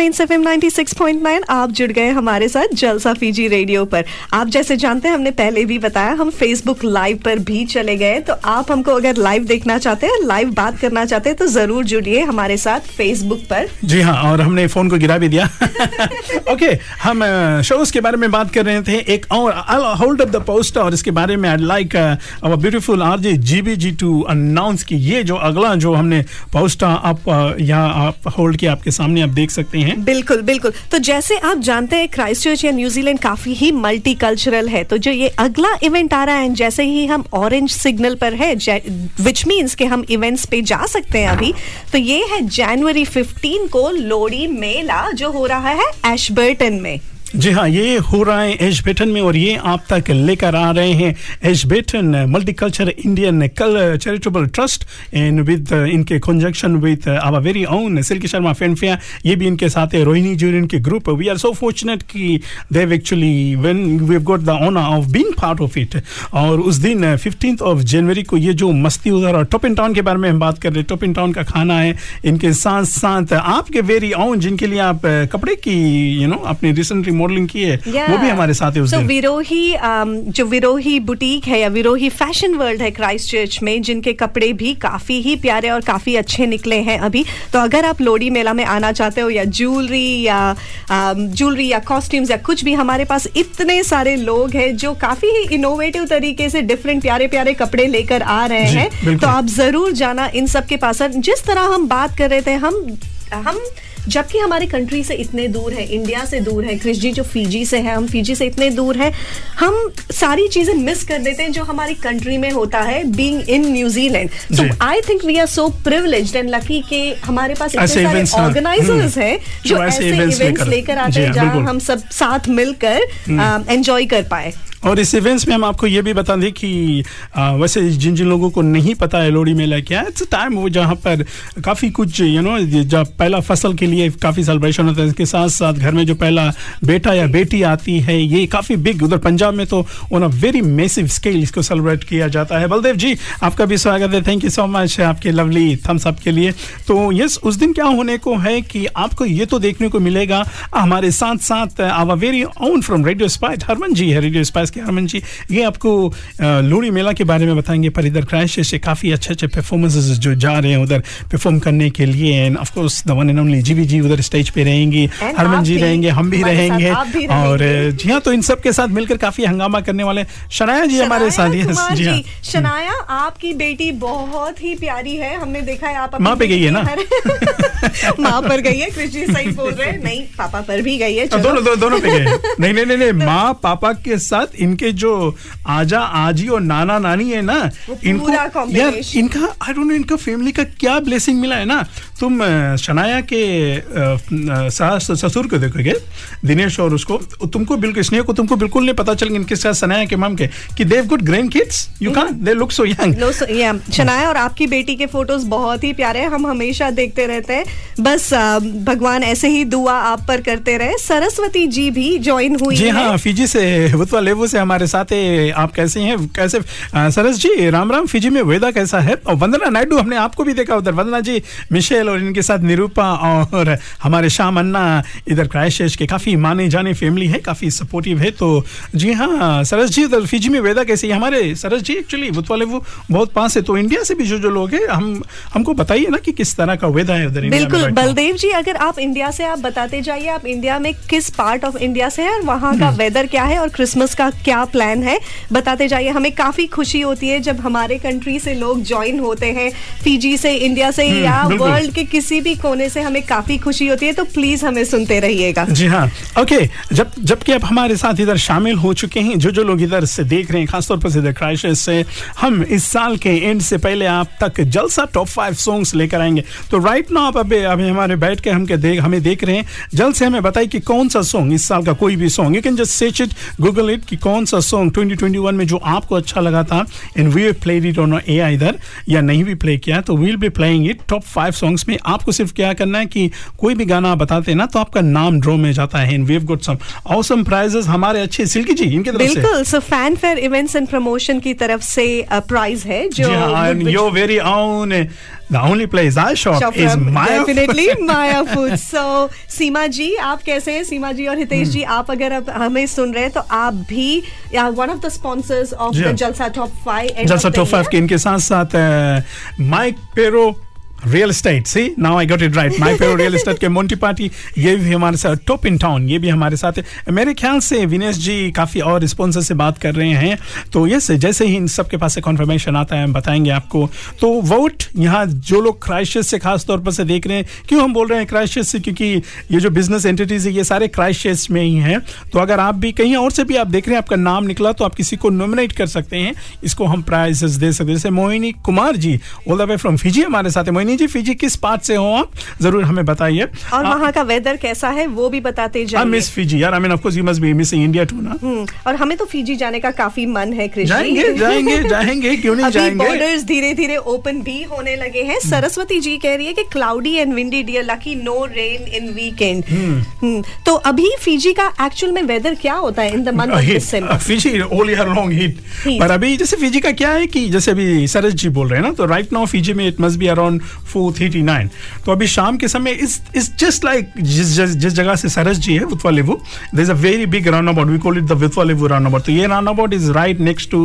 F: प्लेन्स एफ़ एम आप जुड़ गए हमारे साथ जलसा फीजी रेडियो पर। आप जैसे जानते हैं हमने पहले भी बताया हम फेसबुक लाइव पर भी चले गए तो आप हमको अगर लाइव देखना चाहते हैं लाइव बात करना चाहते हैं तो ज़रूर जुड़िए हमारे साथ फेसबुक पर।
D: जी हाँ और हमने फ़ोन को गिरा भी दिया। ओके हम शोज़ के बारे में बात कर रहे थे एक और होल्ड अप द पोस्ट और इसके बारे में I like our beautiful RJ GB ji to announce की ये जो अगला जो हमने पोस्ट आप यहाँ आप होल्ड किया आपके सामने आप देख सकते हैं।
F: बिल्कुल बिल्कुल। तो जैसे आप जानते हैं क्राइस्ट चर्च या न्यूजीलैंड काफ़ी ही मल्टी कल्चरल है। तो जो ये अगला इवेंट आ रहा है जैसे ही हम ऑरेंज सिग्नल पर है विच मीन्स के हम इवेंट्स पे जा सकते हैं अभी तो ये है जनवरी 15 को लोडी मेला जो हो रहा है एशबर्टन में।
D: जी हाँ ये हो रहा है एशबेटन में और ये आप तक लेकर आ रहे हैं एशबेटन मल्टीकल्चर इंडियन कल चैरिटेबल ट्रस्ट एंड विद इनके conjunction with our very own Silky Sharma Fanfare ये भी इनके साथ है। रोहिणी जूर इनके group we are so fortunate कि देव actually when we got the honour of being part of it और उस दिन फिफ्टीन ऑफ़ जनवरी को ये जो मस्ती उधर और टॉप इन टाउन के बारे में हम बात कर रहे हैं। टॉप इन टाउन का खाना है, इनके साथ साथ आपके वेरी ओन जिनके लिए आप कपड़े की यू नो अपने रिसेंटली मॉडलिंग की है
F: Yeah.
D: वो भी हमारे साथ है उस
F: So,
D: दिन।
F: विरोही um, जो विरोही बुटीक है या विरोही फ़ैशन वर्ल्ड है क्राइस्ट चर्च में जिनके कपड़े भी काफ़ी ही प्यारे और काफ़ी अच्छे निकले हैं अभी तो अगर आप लोडी मेला में आना चाहते हो या ज्वेलरी या ज्वेलरी या कॉस्ट्यूम्स या कुछ भी हमारे पास इतने सारे लोग हैं जो काफ़ी ही इनोवेटिव तरीके से डिफरेंट प्यारे प्यारे कपड़े लेकर आ रहे हैं। तो आप ज़रूर जाना इन सब के पास। जिस तरह हम बात कर रहे थे हम हम जबकि हमारे कंट्री से इतने दूर है इंडिया से दूर है क्रिश जी जो फीजी से है हम फीजी से इतने दूर है हम सारी चीज़ें मिस कर देते हैं जो हमारी कंट्री में होता है being in New Zealand
D: so
F: I think we are so privilege and lucky के हमारे पास इतने सारे ऑर्गेनाइजर्स
D: हम्म,
F: हैं
D: जो
F: जो
D: ऐसे
F: इवेंट्स
D: लेकर-
F: आते हैं
D: हाँ,
F: जहाँ। हम सब साथ मिलकर
D: हम्म।
F: एंजॉय कर पाए।
D: और इस इवेंट्स में हम आपको ये भी बता दें कि आ, वैसे जिन जिन लोगों को नहीं पता लोहड़ी मेला क्या है इट्स टाइम वो जहाँ पर काफ़ी कुछ यू नो जब पहला फ़सल के लिए काफ़ी सेलिब्रेशन होता है इसके साथ साथ घर में जो पहला बेटा या बेटी आती है ये काफ़ी बिग उधर पंजाब में तो on a very massive scale इसको सेलिब्रेट किया जाता है। बलदेव जी आपका भी स्वागत है थैंक यू सो मच आपके लवली थम्स अप के लिए। तो यस उस दिन क्या होने को है कि आपको ये तो देखने को मिलेगा हमारे साथ साथ our very own from radio Spice Harman ji है रेडियो स्पाइस के हरमन जी ये आपको लोहड़ी मेला के बारे में बताएँगे पर इधर क्राइस्ट से काफ़ी अच्छे अच्छे परफॉर्मेंसेस जो जा रहे हैं उधर परफॉर्म करने के लिए। And of course the one and only GV ji उधर स्टेज पे रहेंगी हरमन जी रहेंगे हम भी रहेंगे। और जी हाँ तो इन सब के साथ मिलकर काफ़ी हंगामा करने वाले शनाया जी हमारे साथ yes, जी हाँ।
F: शनाया आपकी बेटी बहुत ही प्यारी है हमने देखा है आप
D: माँ पे गई है ना?
F: माँ पर गई है कृषि सही बोल रहे हैं नहीं पापा पर भी गई है
D: हाँ,
F: चलो।
D: दोनों दोनों पे गए। नहीं नहीं नहीं नहीं माँ पापा के साथ इनके जो आजा आजी और नाना नानी है ना
F: वो
D: इनको यार इनका आई डोंट नो इनका फैमिली का क्या ब्लेसिंग मिला है ना? तुम शनाया के सास ससुर को देखोगे दिनेश और उसको तुमको बिल्कुल स्नेह को तुमको बिल्कुल नहीं पता चलेगा इनके साथ शनाया के माम के कि they've got grand kids you can't they
F: look so young Shanaya और आपकी बेटी के फ़ोटोज़ बहुत ही प्यारे हैं हम हमेशा देखते रहते हैं। बस भगवान ऐसे ही दुआ आप पर करते रहे। सरस्वती जी भी ज्वाइन हुई
D: जी
F: है
D: फिजी से बुतवा लेवू से हमारे साथ आप कैसे हैं? कैसे सरस जी राम राम फिजी में वेदा कैसा है? और वंदना नायडू हमने आपको भी देखा उधर। वंदना जी मिशेल और इनके साथ निरूपा और हमारे शाम अन्ना इधर क्राइस्ट के काफ़ी माने जाने फैमिली है काफ़ी सपोर्टिव है। तो जी हाँ सरस जी उधर फिजी में वेदा कैसे? है हमारे सरस जी एक्चुअली बुतवा लेवू बहुत पास है। तो इंडिया से भी जो जो लोग हैं हम हमको बताइए ना कि किस तरह का वेदा है उधर
F: बिल्कुल बलदेव जी अगर आप इंडिया से आप बताते जाइए आप इंडिया में किस पार्ट ऑफ़ इंडिया से है और वहाँ का वेदर क्या है और क्रिसमस का क्या प्लान है? बताते जाइए हमें काफ़ी खुशी होती है जब हमारे कंट्री से लोग ज्वाइन होते हैं फीजी से इंडिया से
D: हम्म,
F: या वर्ल्ड के किसी भी कोने से हमें काफ़ी खुशी होती है तो प्लीज़ हमें सुनते रहिएगा।
D: जी हाँ। ओके जब जबकि आप हमारे साथ इधर शामिल हो चुके हैं जो जो लोग इधर से देख रहे हैं खासतौर पर से इधर क्राइसिस से हम इस साल के एंड से पहले आप तक जलसा टॉप फाइव सॉन्ग्स लेकर आएँगे। तो राइट नाउ आप अभी अभी हमारे बैठ के हम के देख हमें देख रहे हैं। जल्द से हमें बताइए कि कौन सा सॉन्ग इस साल का कोई भी song you can just search it Google it कि कौन सा सॉन्ग 2021 में जो आपको अच्छा लगा था? And we played it on a इधर या नहीं भी प्ले किया तो we'll be playing it top five songs में। आपको सिर्फ़ क्या करना है कि कोई भी गाना बताते ना तो आपका नाम ड्रॉ में जाता है and we got some awesome prizes हमारे अच्छे सिल्की जी इनके तरफ़
F: बिल्कुल so Fanfare events and promotion की तरफ़ से प्राइज है जो
D: जी हाँ
F: which-
D: your very own the only place I
F: shop,
D: Shop
F: is
D: Maya
F: Definitely Maya Food. So Seema ji आप कैसे हैं सीमा जी और हितेश जी आप अगर अब हमें सुन रहे हैं तो आप भी one of the sponsors of
D: of
F: yeah.
D: the
F: Jalsa top five
D: Jalsa top five के इनके साथ साथ Mike Pero real estate see now I got it right my Pero real estate के मोन्टी पार्टी ये भी हमारे साथ टॉप इन टाउन ये भी हमारे साथ है। मेरे ख्याल से विनेश जी काफ़ी और स्पॉन्सर से बात कर रहे हैं। तो यस जैसे ही इन सब के पास से कॉन्फर्मेशन आता है, हम बताएँगे आपको। तो वोट यहाँ जो लोग क्राइस्ट से खास तौर पर से देख रहे हैं, क्यों हम बोल रहे हैं क्राइस्ट से? क्योंकि ये जो बिज़नेस एंटिटीज है, ये सारे क्राइस्ट में ही हैं। तो अगर आप भी कहीं और से भी आप देख रहे हैं, आपका नाम निकला तो आप किसी को नॉमिनेट कर सकते हैं। इसको हम प्राइजेस दे सकते हैं। जैसे Mohini Kumar ji all the way from Fiji हमारे साथ है। मोहिनी जी फिजी किस पार्ट से हो आप? ज़रूर हमें बताइए।
F: और वहाँ का वेदर कैसा है वो भी बताते
D: आई
F: जाइए।
D: मिस फिजी यार I mean of course you must be missing India too ना?
F: हम्म, और हमें तो फीजी जाने का काफ़ी मन है कृषि
D: जाएँगे, जाएँगे, जाएँगे, क्यों नहीं जाएँगे?
F: बॉर्डर्स धीरे धीरे ओपन भी होने लगे हैं। सरस्वती जी कह रही है कि cloudy and windy dear lucky no rain in weekend तो अभी फीजी का एक्चुअल में वेदर क्या होता है in the month of
D: December Fiji all year long
F: heat
D: पर अभी जैसे फिजी का क्या है कि जैसे अभी सरस जी बोल रहे हैं ना तो राइट नाउ फिजी में इट मस्ट बी अराउंड 439 तो अभी शाम के समय इस इस जस्ट लाइक जिस जिस जगह से सरस जी है Viti Levu there is a very big roundabout we call it the Viti Levu roundabout तो ये roundabout is right next to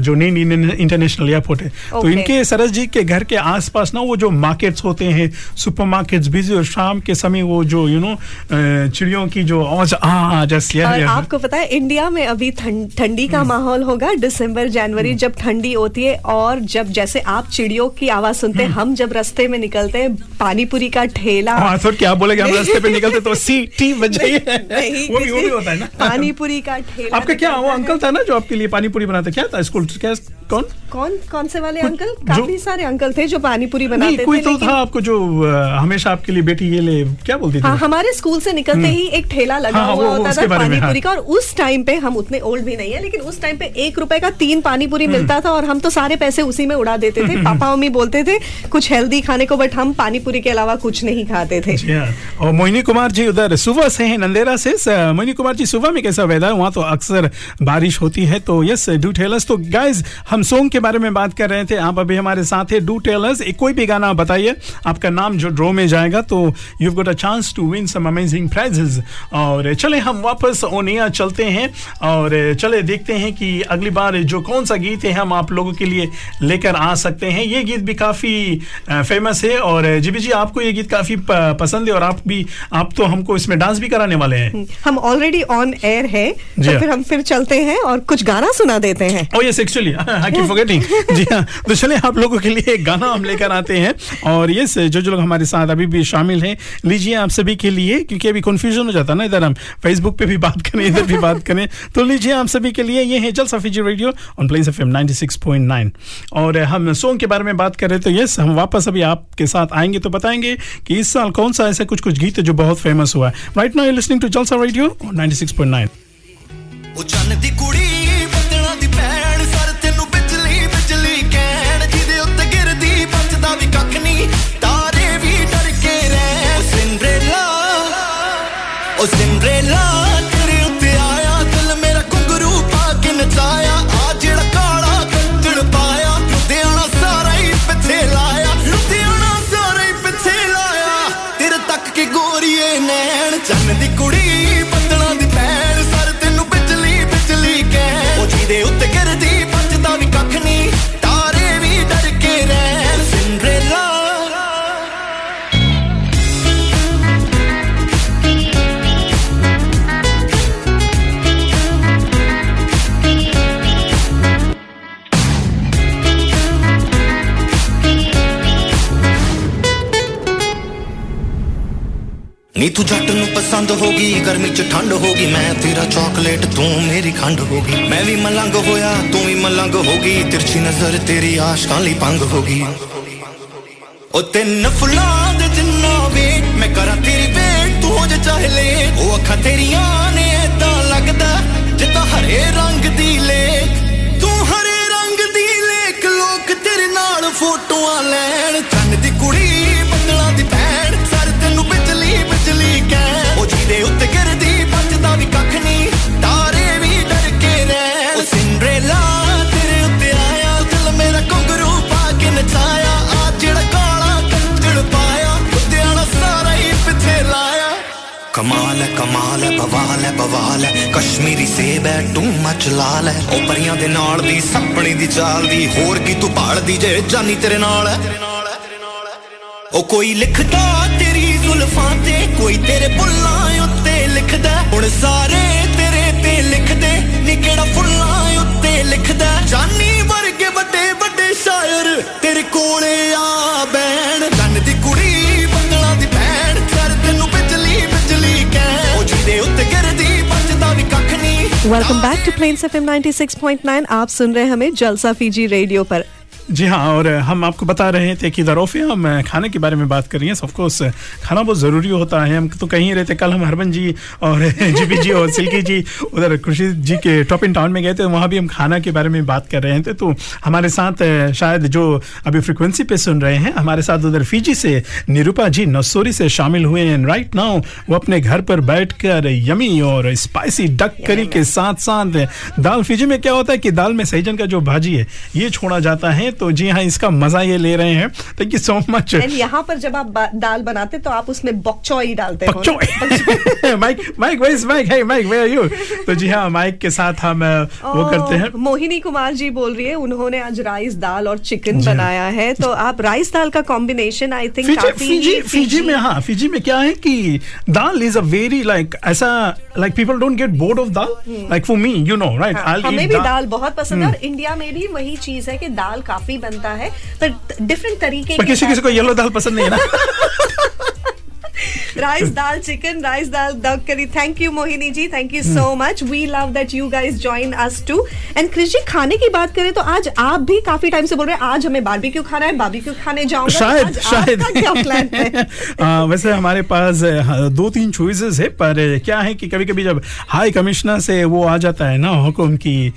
D: जो नीन इंटरनेशनल एयरपोर्ट है
F: okay.
D: तो इनके सरस जी के घर के आसपास ना वो जो मार्केट्स होते हैं सुपर मार्केट्स बिज़ी और शाम के समय वो जो यू नो चिड़ियों की जो आवाज़ आ जस्ट
F: आपको पता है इंडिया में अभी ठंडी का माहौल होगा दिसंबर जनवरी
D: हम्म।
F: जब ठंडी होती है और जब जैसे आप चिड़ियों की आवाज़ सुनते
D: हम्म।
F: हैं हम जब रास्ते में निकलते हैं पानी पूरी का ठेला।
D: हाँ सर क्या बोलेगे हम रास्ते पे निकलते तो सी टी बजाइए वो भी वो भी होता है ना।
F: पानी पूरी का ठेला
D: आपका क्या वो अंकल था ना जो आपके लिए पानी पूरी बनाते क्या था स्कूल? क्या कौन?
F: कौन कौन से वाले अंकल? काफ़ी सारे अंकल थे जो पानी पूरी
D: नहीं कोई
F: थे
D: तो था आपको जो हमेशा आपके लिए बेटी ये ले क्या बोलती थी?
F: हाँ हमारे स्कूल से निकलते
D: हम्म।
F: ही एक ठेला लगा
D: हाँ, हाँ,
F: हुआ होता था पानी
D: हाँ।
F: पूरी का और उस टाइम पे हम उतने ओल्ड भी नहीं है लेकिन उस टाइम पे एक रुपए का तीन पानी पूरी
D: हम्म।
F: मिलता था और हम तो सारे पैसे उसी में उड़ा देते थे। पापा मम्मी बोलते थे कुछ हेल्दी खाने को बट हम पानी पूरी के अलावा कुछ नहीं खाते थे।
D: हाँ। और मोहिनी कुमार जी उधर सुबह से हैं, नंदेरा से। मोहिनी कुमार जी, सुबह में कैसा वेदर वहाँ तो अक्सर बारिश होती है तो यस डू टेलर्स तो गाइज़ हम सॉन्ग के बारे में बात कर रहे थे। आप अभी हमारे साथ है डू टेलर्स कोई भी गाना बताइए, आपका नाम जो ड्रॉ में जाएगा तो you got a chance to win some amazing prizes और चले, हम वापस ओनिया चलते हैं, और चले, देखते हैं कि अगली बार जो कौन सा गीत है, हम आप लोगों के लिए लेकर आ सकते हैं। ये गीत भी काफ़ी फ़ेमस है और जीबी जी आपको ये गीत काफ़ी पसंद है और आप भी आप तो हमको इसमें डांस भी कराने वाले हैं।
F: हम ऑलरेडी ऑन एयर है तो
D: हाँ।
F: फिर हम फिर चलते हैं और कुछ गाना सुना देते हैं।
D: ओ yes actually I keep forgetting जी हाँ तो चले आप लोगों के लिए एक गाना हम लेकर आते हैं। और यस जो जो लोग हमारे साथ अभी भी शामिल हैं लीजिए आप सभी के लिए क्योंकि अभी कंफ्यूजन हो जाता है ना इधर हम फेसबुक पे भी बात करें इधर भी बात करें। तो लीजिए आप सभी के लिए ये है Jalsa Fiji radio on Plains F M और हम सॉन्ग के बारे में बात कर रहे थे यस हम वापस अभी आपके साथ आएंगे तो बताएंगे कि इस साल कौन सा ऐसा कुछ कुछ गीत है जो बहुत फेमस हुआ है right now listening to Jalsa radio 96.9
N: ਉਹ ਚੰਨ ਦੀ ਕੁੜੀ ਬੱਦਲਾਂ ਦੀ ਭੈਣ ਸਰ ਤੈਨੂੰ ਬਿਜਲੀ ਬਿਜਲੀ ਕਹਿਣ ਜਿਹਦੇ ਉੱਤੇ ਗਿਰਦੀ ਬਚਦਾ ਵੀ ਕੱਖ ਨਹੀਂ ਤਾਰੇ ਵੀ ਡਰ ਕੇ ਰਹਿਣ ਉਹ ਸਿੰਡਰੇਲਾ ਉਹ ਸਿੰਡਰੇਲਾ ਤੂੰ ਜੱਟ ਨੂੰ ਪਸੰਦ ਹੋ ਗਈ, ਗਰਮੀ ਚ ਠੰਡ ਹੋ ਗਈ, ਮੈਂ ਤੇਰਾ ਚਾਕਲੇਟ ਤੂੰ ਮੇਰੀ ਖੰਡ ਹੋ ਗਈ। ਮੈਂ ਵੀ ਮਲੰਗ ਹੋਇਆ, ਤੂੰ ਵੀ ਮਲੰਗ ਹੋ ਗਈ, ਤਿਰਛੀ ਨਜ਼ਰ ਤੇਰੀ ਆਸ਼ਕਾਂ ਲਈ ਪੰਗ ਹੋ ਗਈ। ਉਹ ਤਿੰਨ ਫੁੱਲਾਂ ਦੇ ਜਿੰਨਾ ਵੇਟ, ਮੈਂ ਕਰਾਂ ਤੇਰੀ ਵੇਟ, ਤੂੰ ਹੋ ਜਾ ਚਾਹੇ ਲੈ ਉਹ ਅੱਖਾਂ ਤੇਰੀਆਂ ਨੇ ਏਦਾਂ ਲੱਗਦਾ, ਜਿੱਦਾਂ ਹਰੇ ਰੰਗ ਦੀ ਲੇਕ। ਤੂੰ ਹਰੇ ਰੰਗ ਦੀ ਲੇਕ, ਲੋਕ ਤੇਰੇ ਨਾਲ ਫੋਟੋਆਂ ਲੈਣ ਕਮਾਲ ਹੈ ਕਮਾਲ ਹੈ ਬਵਾਲ ਹੈ ਬਵਾਲ ਹੈ। ਕਸ਼ਮੀਰੀ ਸੇਬ ਹੈ ਟੂ ਮਚ ਲਾਲ ਹੈ। ਉਹ ਪਰੀਆਂ ਦੇ ਨਾਲ ਦੀ, ਸੱਪਣੀ ਦੀ ਚਾਲ ਦੀ, ਹੋਰ ਕੀ ਤੂੰ ਭਾਲਦੀ ਜੇ ਜਾਨੀ ਤੇਰੇ ਨਾਲ ਹੈ। ਉਹ ਕੋਈ ਲਿਖਦਾ ਤੇਰੀ ਜ਼ੁਲਫਾਂ ਤੇ, ਕੋਈ ਤੇਰੇ ਬੁੱਲਾਂ ਉੱਤੇ ਲਿਖਦਾ। ਹੁਣ ਸਾਰੇ ਤੇਰੇ ਤੇ ਲਿਖਦੇ ਨੀ ਕਿਹੜਾ ਫੁੱਲਾਂ ਉੱਤੇ ਲਿਖਦਾ। ਜਾਨੀ ਵਰਗੇ ਵੱਡੇ ਵੱਡੇ ਸ਼ਾਇਰ ਤੇਰੇ ਕੋਲੇ ਆ।
F: Welcome back to Plains FM 96.9 आप सुन रहे हैं हमें जलसा फीजी रेडियो पर।
D: जी हाँ और हम आपको बता रहे थे कि दरोफे हम खाने के बारे में बात कर रही हैं। ऑफकोर्स खाना बहुत ज़रूरी होता है। हम तो कहीं रहते। कल हम हरबन जी और जीबी जी और सिल्की जी उधर खुशी जी के टॉप इन टाउन में गए थे। वहाँ भी हम खाना के बारे में बात कर रहे थे। तो हमारे साथ शायद जो अभी फ्रिक्वेंसी पे सुन रहे हैं हमारे साथ उधर फीजी से निरूपा जी नसोरी से शामिल हुए हैं। राइट नाउ वो अपने घर पर बैठकर यमी और स्पाइसी डक करी के साथ साथ दाल फीजी में क्या होता है कि दाल में सहजन का जो भाजी है ये छोड़ा जाता है। तो जी हाँ इसका मज़ा ये ले रहे हैं। थैंक यू सो मच
F: यहाँ पर जब आप दाल बनाते तो आप उसमें बॉक्चोई डालते हो
D: Mike Mike where is Mike hey Mike where you तो जी हाँ माइक के साथ हम वो करते हैं।
F: मोहिनी कुमार जी बोल रही है उन्होंने आज राइस दाल और चिकन। बनाया है। तो आप राइस दाल का कॉम्बिनेशन आई थिंक
D: फिजी
F: काफ़ी
D: फिजी में हाँ फिजी में क्या है कि dal is a very like ऐसा like people don't get bored of dal. Like for me you know
F: right हमें भी दाल। बहुत पसंद है और इंडिया में भी वही चीज़ है कि दाल काफ़ी बनता है पर डिफरेंट तरीके
D: पर किसी किसी को येलो दाल पसंद नहीं है ना?
F: Rice dal chicken rice dal दग curry thank you Mohini ji thank you so much we love that you guys join us too and Krish ji खाने की बात करें तो आज आप भी काफ़ी टाइम से बोल रहे हैं आज हमें बारबेक्यू खाना है बारबेक्यू खाने जाऊँगा।
D: शायद
F: तो
D: शायद।
F: क्या प्लान है?
D: आ, वैसे हमारे पास हाँ, दो तीन चॉइसेस है पर क्या है कि कभी कभी जब हाई कमिश्नर से वो आ जाता है ना हुक्म की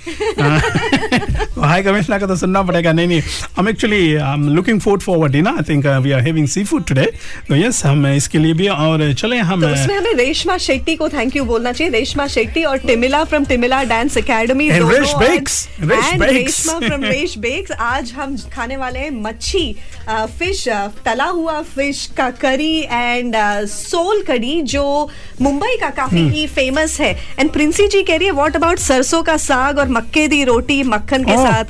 D: हाई कमिश्नर का तो सुनना पड़ेगा। नहीं नहीं हम actually I am looking forward forward ना I think we are having seafood today तो यस हम इसके लिए भी और चले हम
F: तो उसमें हमें रेशमा शेट्टी को थैंक यू बोलना चाहिए रेशमा शेट्टी और Timila from Timila
D: dance. Resh Reshma from Resh Bakes
F: आज हम खाने वाले हैं मच्छी फ़िश तला हुआ फ़िश का करी एंड सोल कड़ी जो मुंबई का काफ़ी
D: हम्म।
F: ही फ़ेमस है एंड प्रिंसी जी कह रही है व्हाट अबाउट सरसों का साग और मक्के दी रोटी मक्खन के
D: Oh,
F: साथ.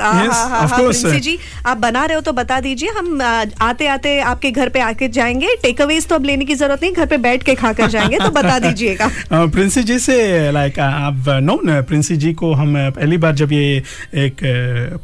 F: प्रिंसी जी आप बना रहे हो तो बता दीजिए हम आते आते आपके घर पे आके जाएँगे टेक अवेज तो अब लेने की ज़रूरत नहीं घर पे बैठ के खाकर जाएँगे तो बता दीजिएगा।
D: प्रिंसी जी से लाइक आप नोन प्रिंसी जी को हम पहली बार जब ये एक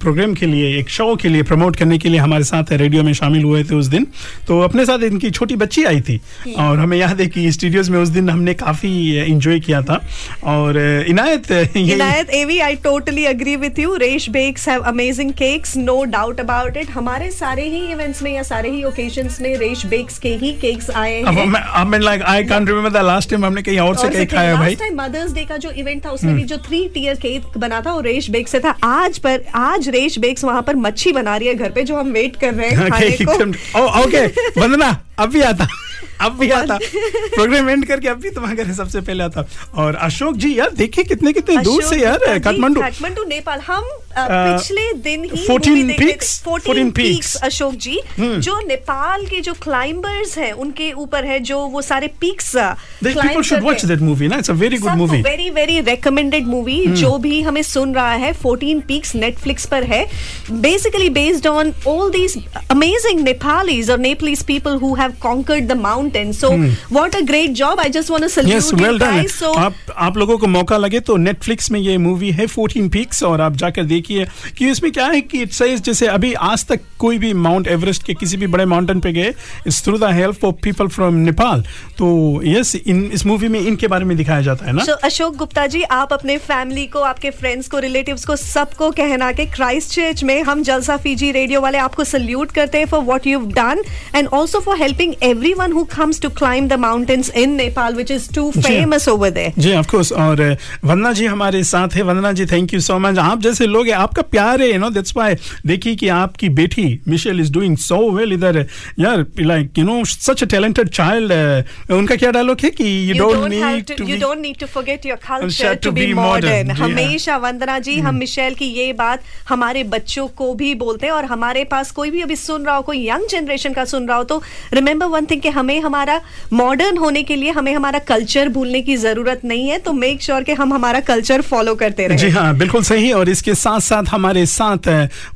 D: प्रोग्राम के लिए एक शो के लिए प्रमोट करने के लिए हमारे साथ रेडियो में शामिल हुए थे उस दिन तो अपने साथ इनकी छोटी बच्ची आई थी। और हमें याद है कि स्टूडियोज में उस दिन हमने काफ़ी इंजॉय किया था। और Inayat
F: Inayat AV I totally agree with you Resh Bakes have amazing cakes no doubt about it हमारे सारे ही इवेंट्स में या सारे ही ओकेजन्स में रेश बेक्स के ही केक्स आए हैं।
D: मैं mean like I can't remember the last time हमने कहीं और से कहीं खाया भाई।
F: लास्ट टाइम मदर्स डे का जो इवेंट था उसमें। भी जो थ्री टीयर केक बना था वो रेश बेक से था। आज पर आज रेश बेक्स वहाँ पर मच्छी बना रही है घर पे जो हम वेट कर रहे हैं खाने को।
D: ओके वंदना अब भी आता। अब भी आता। प्रोग्राम एंड करके अब भी तुम्हारे घर सबसे पहले आता। और अशोक जी यार देखिए कितने कितने दूर से यार काठमांडू।
F: काठमांडू नेपाल। हम पिछले दिन ही
D: 14
F: movie देख रहे 14
D: 14
F: peaks,
D: peaks,
F: अशोक जी।
D: हम्म।
F: जो नेपाल के जो क्लाइंबर्स हैं उनके ऊपर है जो वो सारे Peaks
D: people should watch that movie ना? It's a very good
F: movie very very recommended
D: movie.
F: जो भी हमें सुन रहा है 14 पीक्स नेटफ्लिक्स पर है। Basically based on all these amazing Nepalese और Nepalese people who have conquered the mountain
D: so.
F: What a great job I just want to
D: yes
F: salute
D: well
F: you
D: done
F: guys so
D: आप आप लोगों को मौका लगे तो नेटफ्लिक्स में ये मूवी है 14 पीक्स और आप जाकर देखिए कि इसमें क्या है कि इट्स जैसे अभी आज तक कोई भी माउंट एवरेस्ट के किसी भी बड़े माउंटेन पे गए it's through the help of people from Nepal तो यस इन इस मूवी में इनके बारे में दिखाया जाता है ना?
F: So, अशोक गुप्ता जी आप अपने फैमिली को आपके फ्रेंड्स को रिलेटिव्स को सबको कहना कि क्राइस्ट चर्च में हम जलसा फीजी रेडियो वाले आपको सल्यूट करते हैं for what you done and also for helping everyone who comes to climb the mountains in Nepal which is to
D: ji.
F: Famous over
D: जी ऑफ़ कोर्स और वंदना जी हमारे साथ है Vandana ji thank you so much आप जैसे लोग हैं आपका प्यार है यू नो दैट्स व्हाई देखिए कि आपकी बेटी Michelle is doing so well इधर यार like you know such a talented child उनका क्या डायलॉग है कि
F: you don't
D: need
F: to you don't need to forget your culture
D: Culture
F: to
D: to
F: be
D: be
F: modern.
D: modern. जी हाँ।
F: हमेशा वंदना जी हम मिशेल की ये बात हमारे बच्चों को भी बोलते हैं और हमारे पास कोई भी अभी सुन रहा हो कोई यंग जनरेशन का सुन रहा हो तो रिमेंबर वन थिंग कि हमें हमारा मॉडर्न होने के लिए हमें हमारा कल्चर भूलने की ज़रूरत नहीं है तो मेक श्योर कि हम हमारा कल्चर फॉलो करते रहे।
D: जी हाँ बिल्कुल सही और इसके साथ साथ हमारे साथ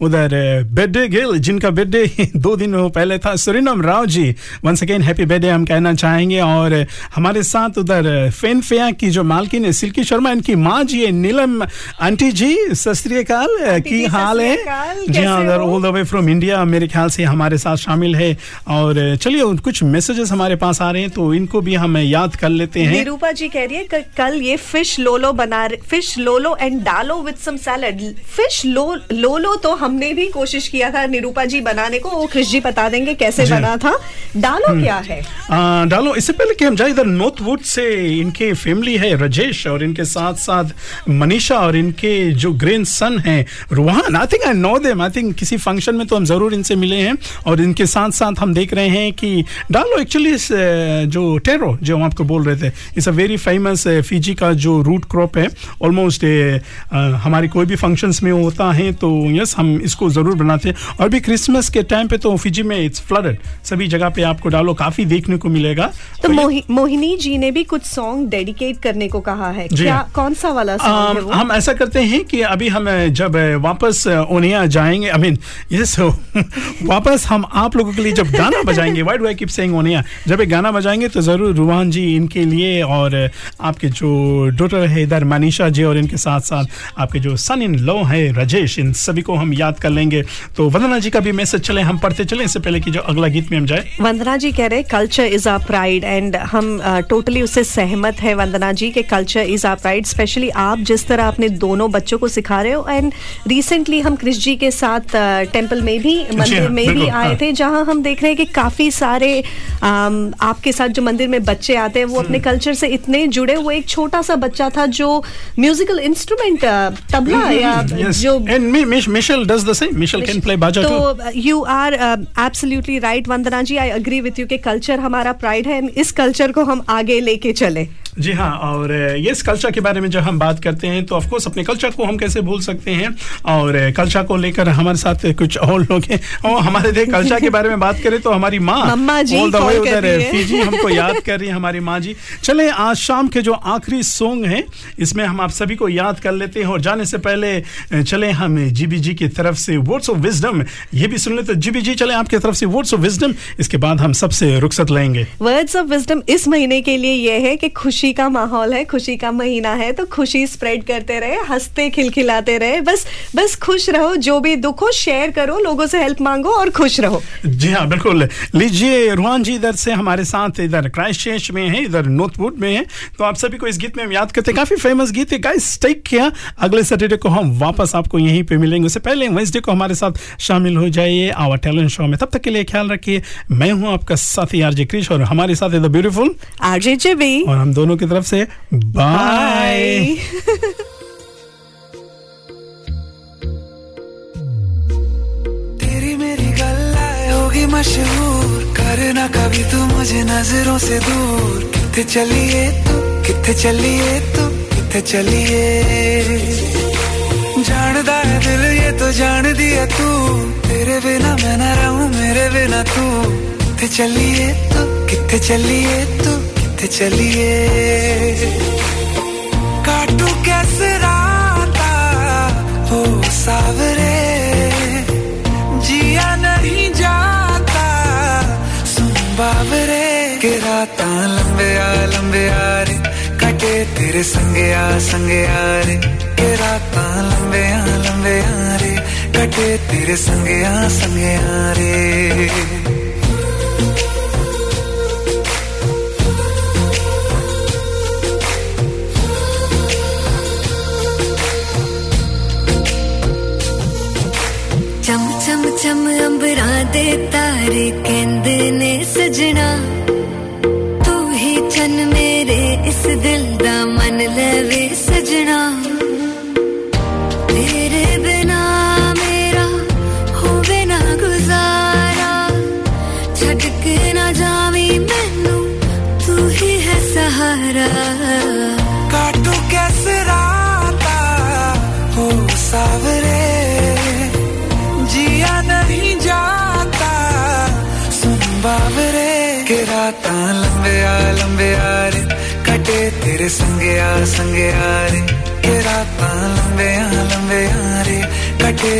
D: उधर बर्थडे गिल जिनका बर्थडे दो दिन पहले था सुरिनम Rao ji once again happy birthday हम कहना चाहेंगे और हमारे साथ उधर फेन फेया की जो मालकिन है सिल्की शर्मा इनकी माँ जी है नीलम आंटी जी सत श्री अकाल अ, की हाल है? जी हाँ उधर all the way from India मेरे ख्याल से हमारे साथ शामिल है और चलिए कुछ मैसेजेस हमारे पास आ रहे हैं तो इनको भी हम याद कर लेते हैं।
F: निरूपा जी कह रही है कल ये फ़िश लोलो बना फ़िश लोलो एंड डालो विद सम सैलड फ़िश लो लोलो तो हमने भी कोशिश किया था निरूपा जी बनाने को वो कृष जी बता देंगे कैसे बना था। डालो
D: हम्म।
F: क्या है?
D: आ, डालो इससे पहले कि हम जाए इधर नॉर्थ वुड से इनके फैमिली है राजेश और इनके साथ साथ मनीषा और इनके जो ग्रैंड सन है Rohan. I think I know them I think किसी फ़ंक्शन में तो हम ज़रूर इनसे मिले हैं और इनके साथ साथ हम देख रहे हैं कि डालो एक्चुअली फिजिस जो टेरो जो हम आपको बोल रहे थे it's a very famous Fiji का जो रूट क्रॉप है ऑलमोस्ट हमारे कोई भी फ़ंक्शंस में होता है तो यस हम इसको ज़रूर बनाते हैं और भी क्रिसमस के टाइम पे तो फिजी में इट्स फ्लडेड सभी जगह पे आपको डालो काफ़ी देखने को मिलेगा
F: तो मोहि, मोहिनी जी ने भी कुछ सॉन्ग डेडिकेट करने को कहा है क्या। कौन सा वाला सॉन्ग है वो
D: हम ऐसा करते हैं कि अभी हम जब वापस ओनिया जाएँगे आई मीन यस वापस हम आप लोगों के लिए जब गाना बजाएँगे वाइड वाई कीप सेइंग ओनिया जब एक गाना बजाएँगे तो ज़रूर रुहान जी इनके लिए और आपके जो डॉटर है इधर मनीषा जी और इनके साथ साथ आपके जो सन इन लॉ है राजेश इन सभी को हम याद कर लेंगे तो वंदना जी का भी मैसेज चले हम पढ़ते चले इससे पहले कि जो अगला गीत में हम जाए
F: वंदना जी कह रहे culture is our pride and हम टोटली उससे सहमत है वंदना जी के culture is a pride specially आप जिस तरह अपने दोनों बच्चों को सिखा रहे हो एंड रिसेंटली हम क्रिश जी के साथ टेंपल में भी मंदिर
D: हाँ,
F: में भी आए
D: हाँ।
F: थे जहाँ हम देख रहे हैं कि काफ़ी सारे um, आपके साथ जो मंदिर में बच्चे आते हैं वो अपने
D: हम्म।
F: कल्चर से इतने जुड़े हुए एक छोटा सा बच्चा था जो म्यूजिकल इंस्ट्रूमेंट तबला या जो
D: Michelle does the same Michelle can play बाजा.
F: तो you are absolutely right Vandana ji I agree with you के कल्चर हमारा प्राइड है इस कल्चर को हम आगे लेके चले
D: जी हाँ और ये इस कल्चर के बारे में जब हम बात करते हैं तो ऑफकोर्स अपने कल्चर को हम कैसे भूल सकते हैं? और कल्चर को लेकर हमारे साथ कुछ और लोग हैं। और हमारे देख कल्चर के बारे में बात करें तो हमारी माँ उधर फीजी हमको याद कर रही है हमारी माँ जी। चले आज शाम के जो आखिरी सॉन्ग है इसमें हम आप सभी को याद कर लेते हैं। और जाने से पहले चले हम जीबी जी की तरफ़ से वर्ड्स ऑफ़ विजडम ये भी सुन ले तो जीबी जी चले आपकी तरफ़ से वर्ड्स ऑफ़ विजडम इसके बाद हम सबसे रुखसत लेंगे
F: वर्ड्स ऑफ़ विजडम इस महीने के लिए ये है कि खुशी का माहौल है खुशी का महीना है तो खुशी स्प्रेड करते रहे हँसते खिलखिलाते रहे बस बस खुश रहो जो भी दुख हो शेयर करो लोगों से हेल्प मांगो और खुश रहो।
D: जी हाँ बिल्कुल। लीजिए रुहान जी इधर से हमारे साथ इधर क्राइस्ट में है इधर नॉर्थवुड में है तो आप सभी को इस गीत में हम याद करते हैं। काफ़ी फ़ेमस गीत है। गाइस टेक किया अगले सैटरडे को हम वापस आपको यहीं पे मिलेंगे। उससे पहले वेंसडे को हमारे साथ शामिल हो जाइए आवर टैलेंट शो में। तब तक के लिए ख्याल रखिए। मैं हूँ आपका साथी आरजे क्रिश और हमारे साथ इधर ब्यूटीफुल
F: आरजे जेबी
D: और हम दोनों की तरफ़ से बाय
R: तेरी मेरी गल्ला होगी मशहूर। करना कभी तू मुझे नज़रों से दूर। किथे चलिए तू किथे चलिए तू किथे चलिए। जानदा है दिल, ये तो जान दिया तू। तेरे बिना मैं ना रहूँ, मेरे बिना तू। किथे चलिए तू किथे चलिए तू किथे चलिए। काटू कैसे राता हो सावरे। जिया नहीं जाता, सुन बाबरे के रात लंबे आ लंबे आ रे। कटे तेरे संगे आ संगे आ रे। के रात लंबे आ लंबे आ रे। कटे तेरे संगे आ संगे आ रे।
B: तारे कहते
R: ने सजना। तू ही चन मेरे इस दिल दा मन लवे। संगे आ संगे आ रे के रात लंबे आ लंबे आ रे कटे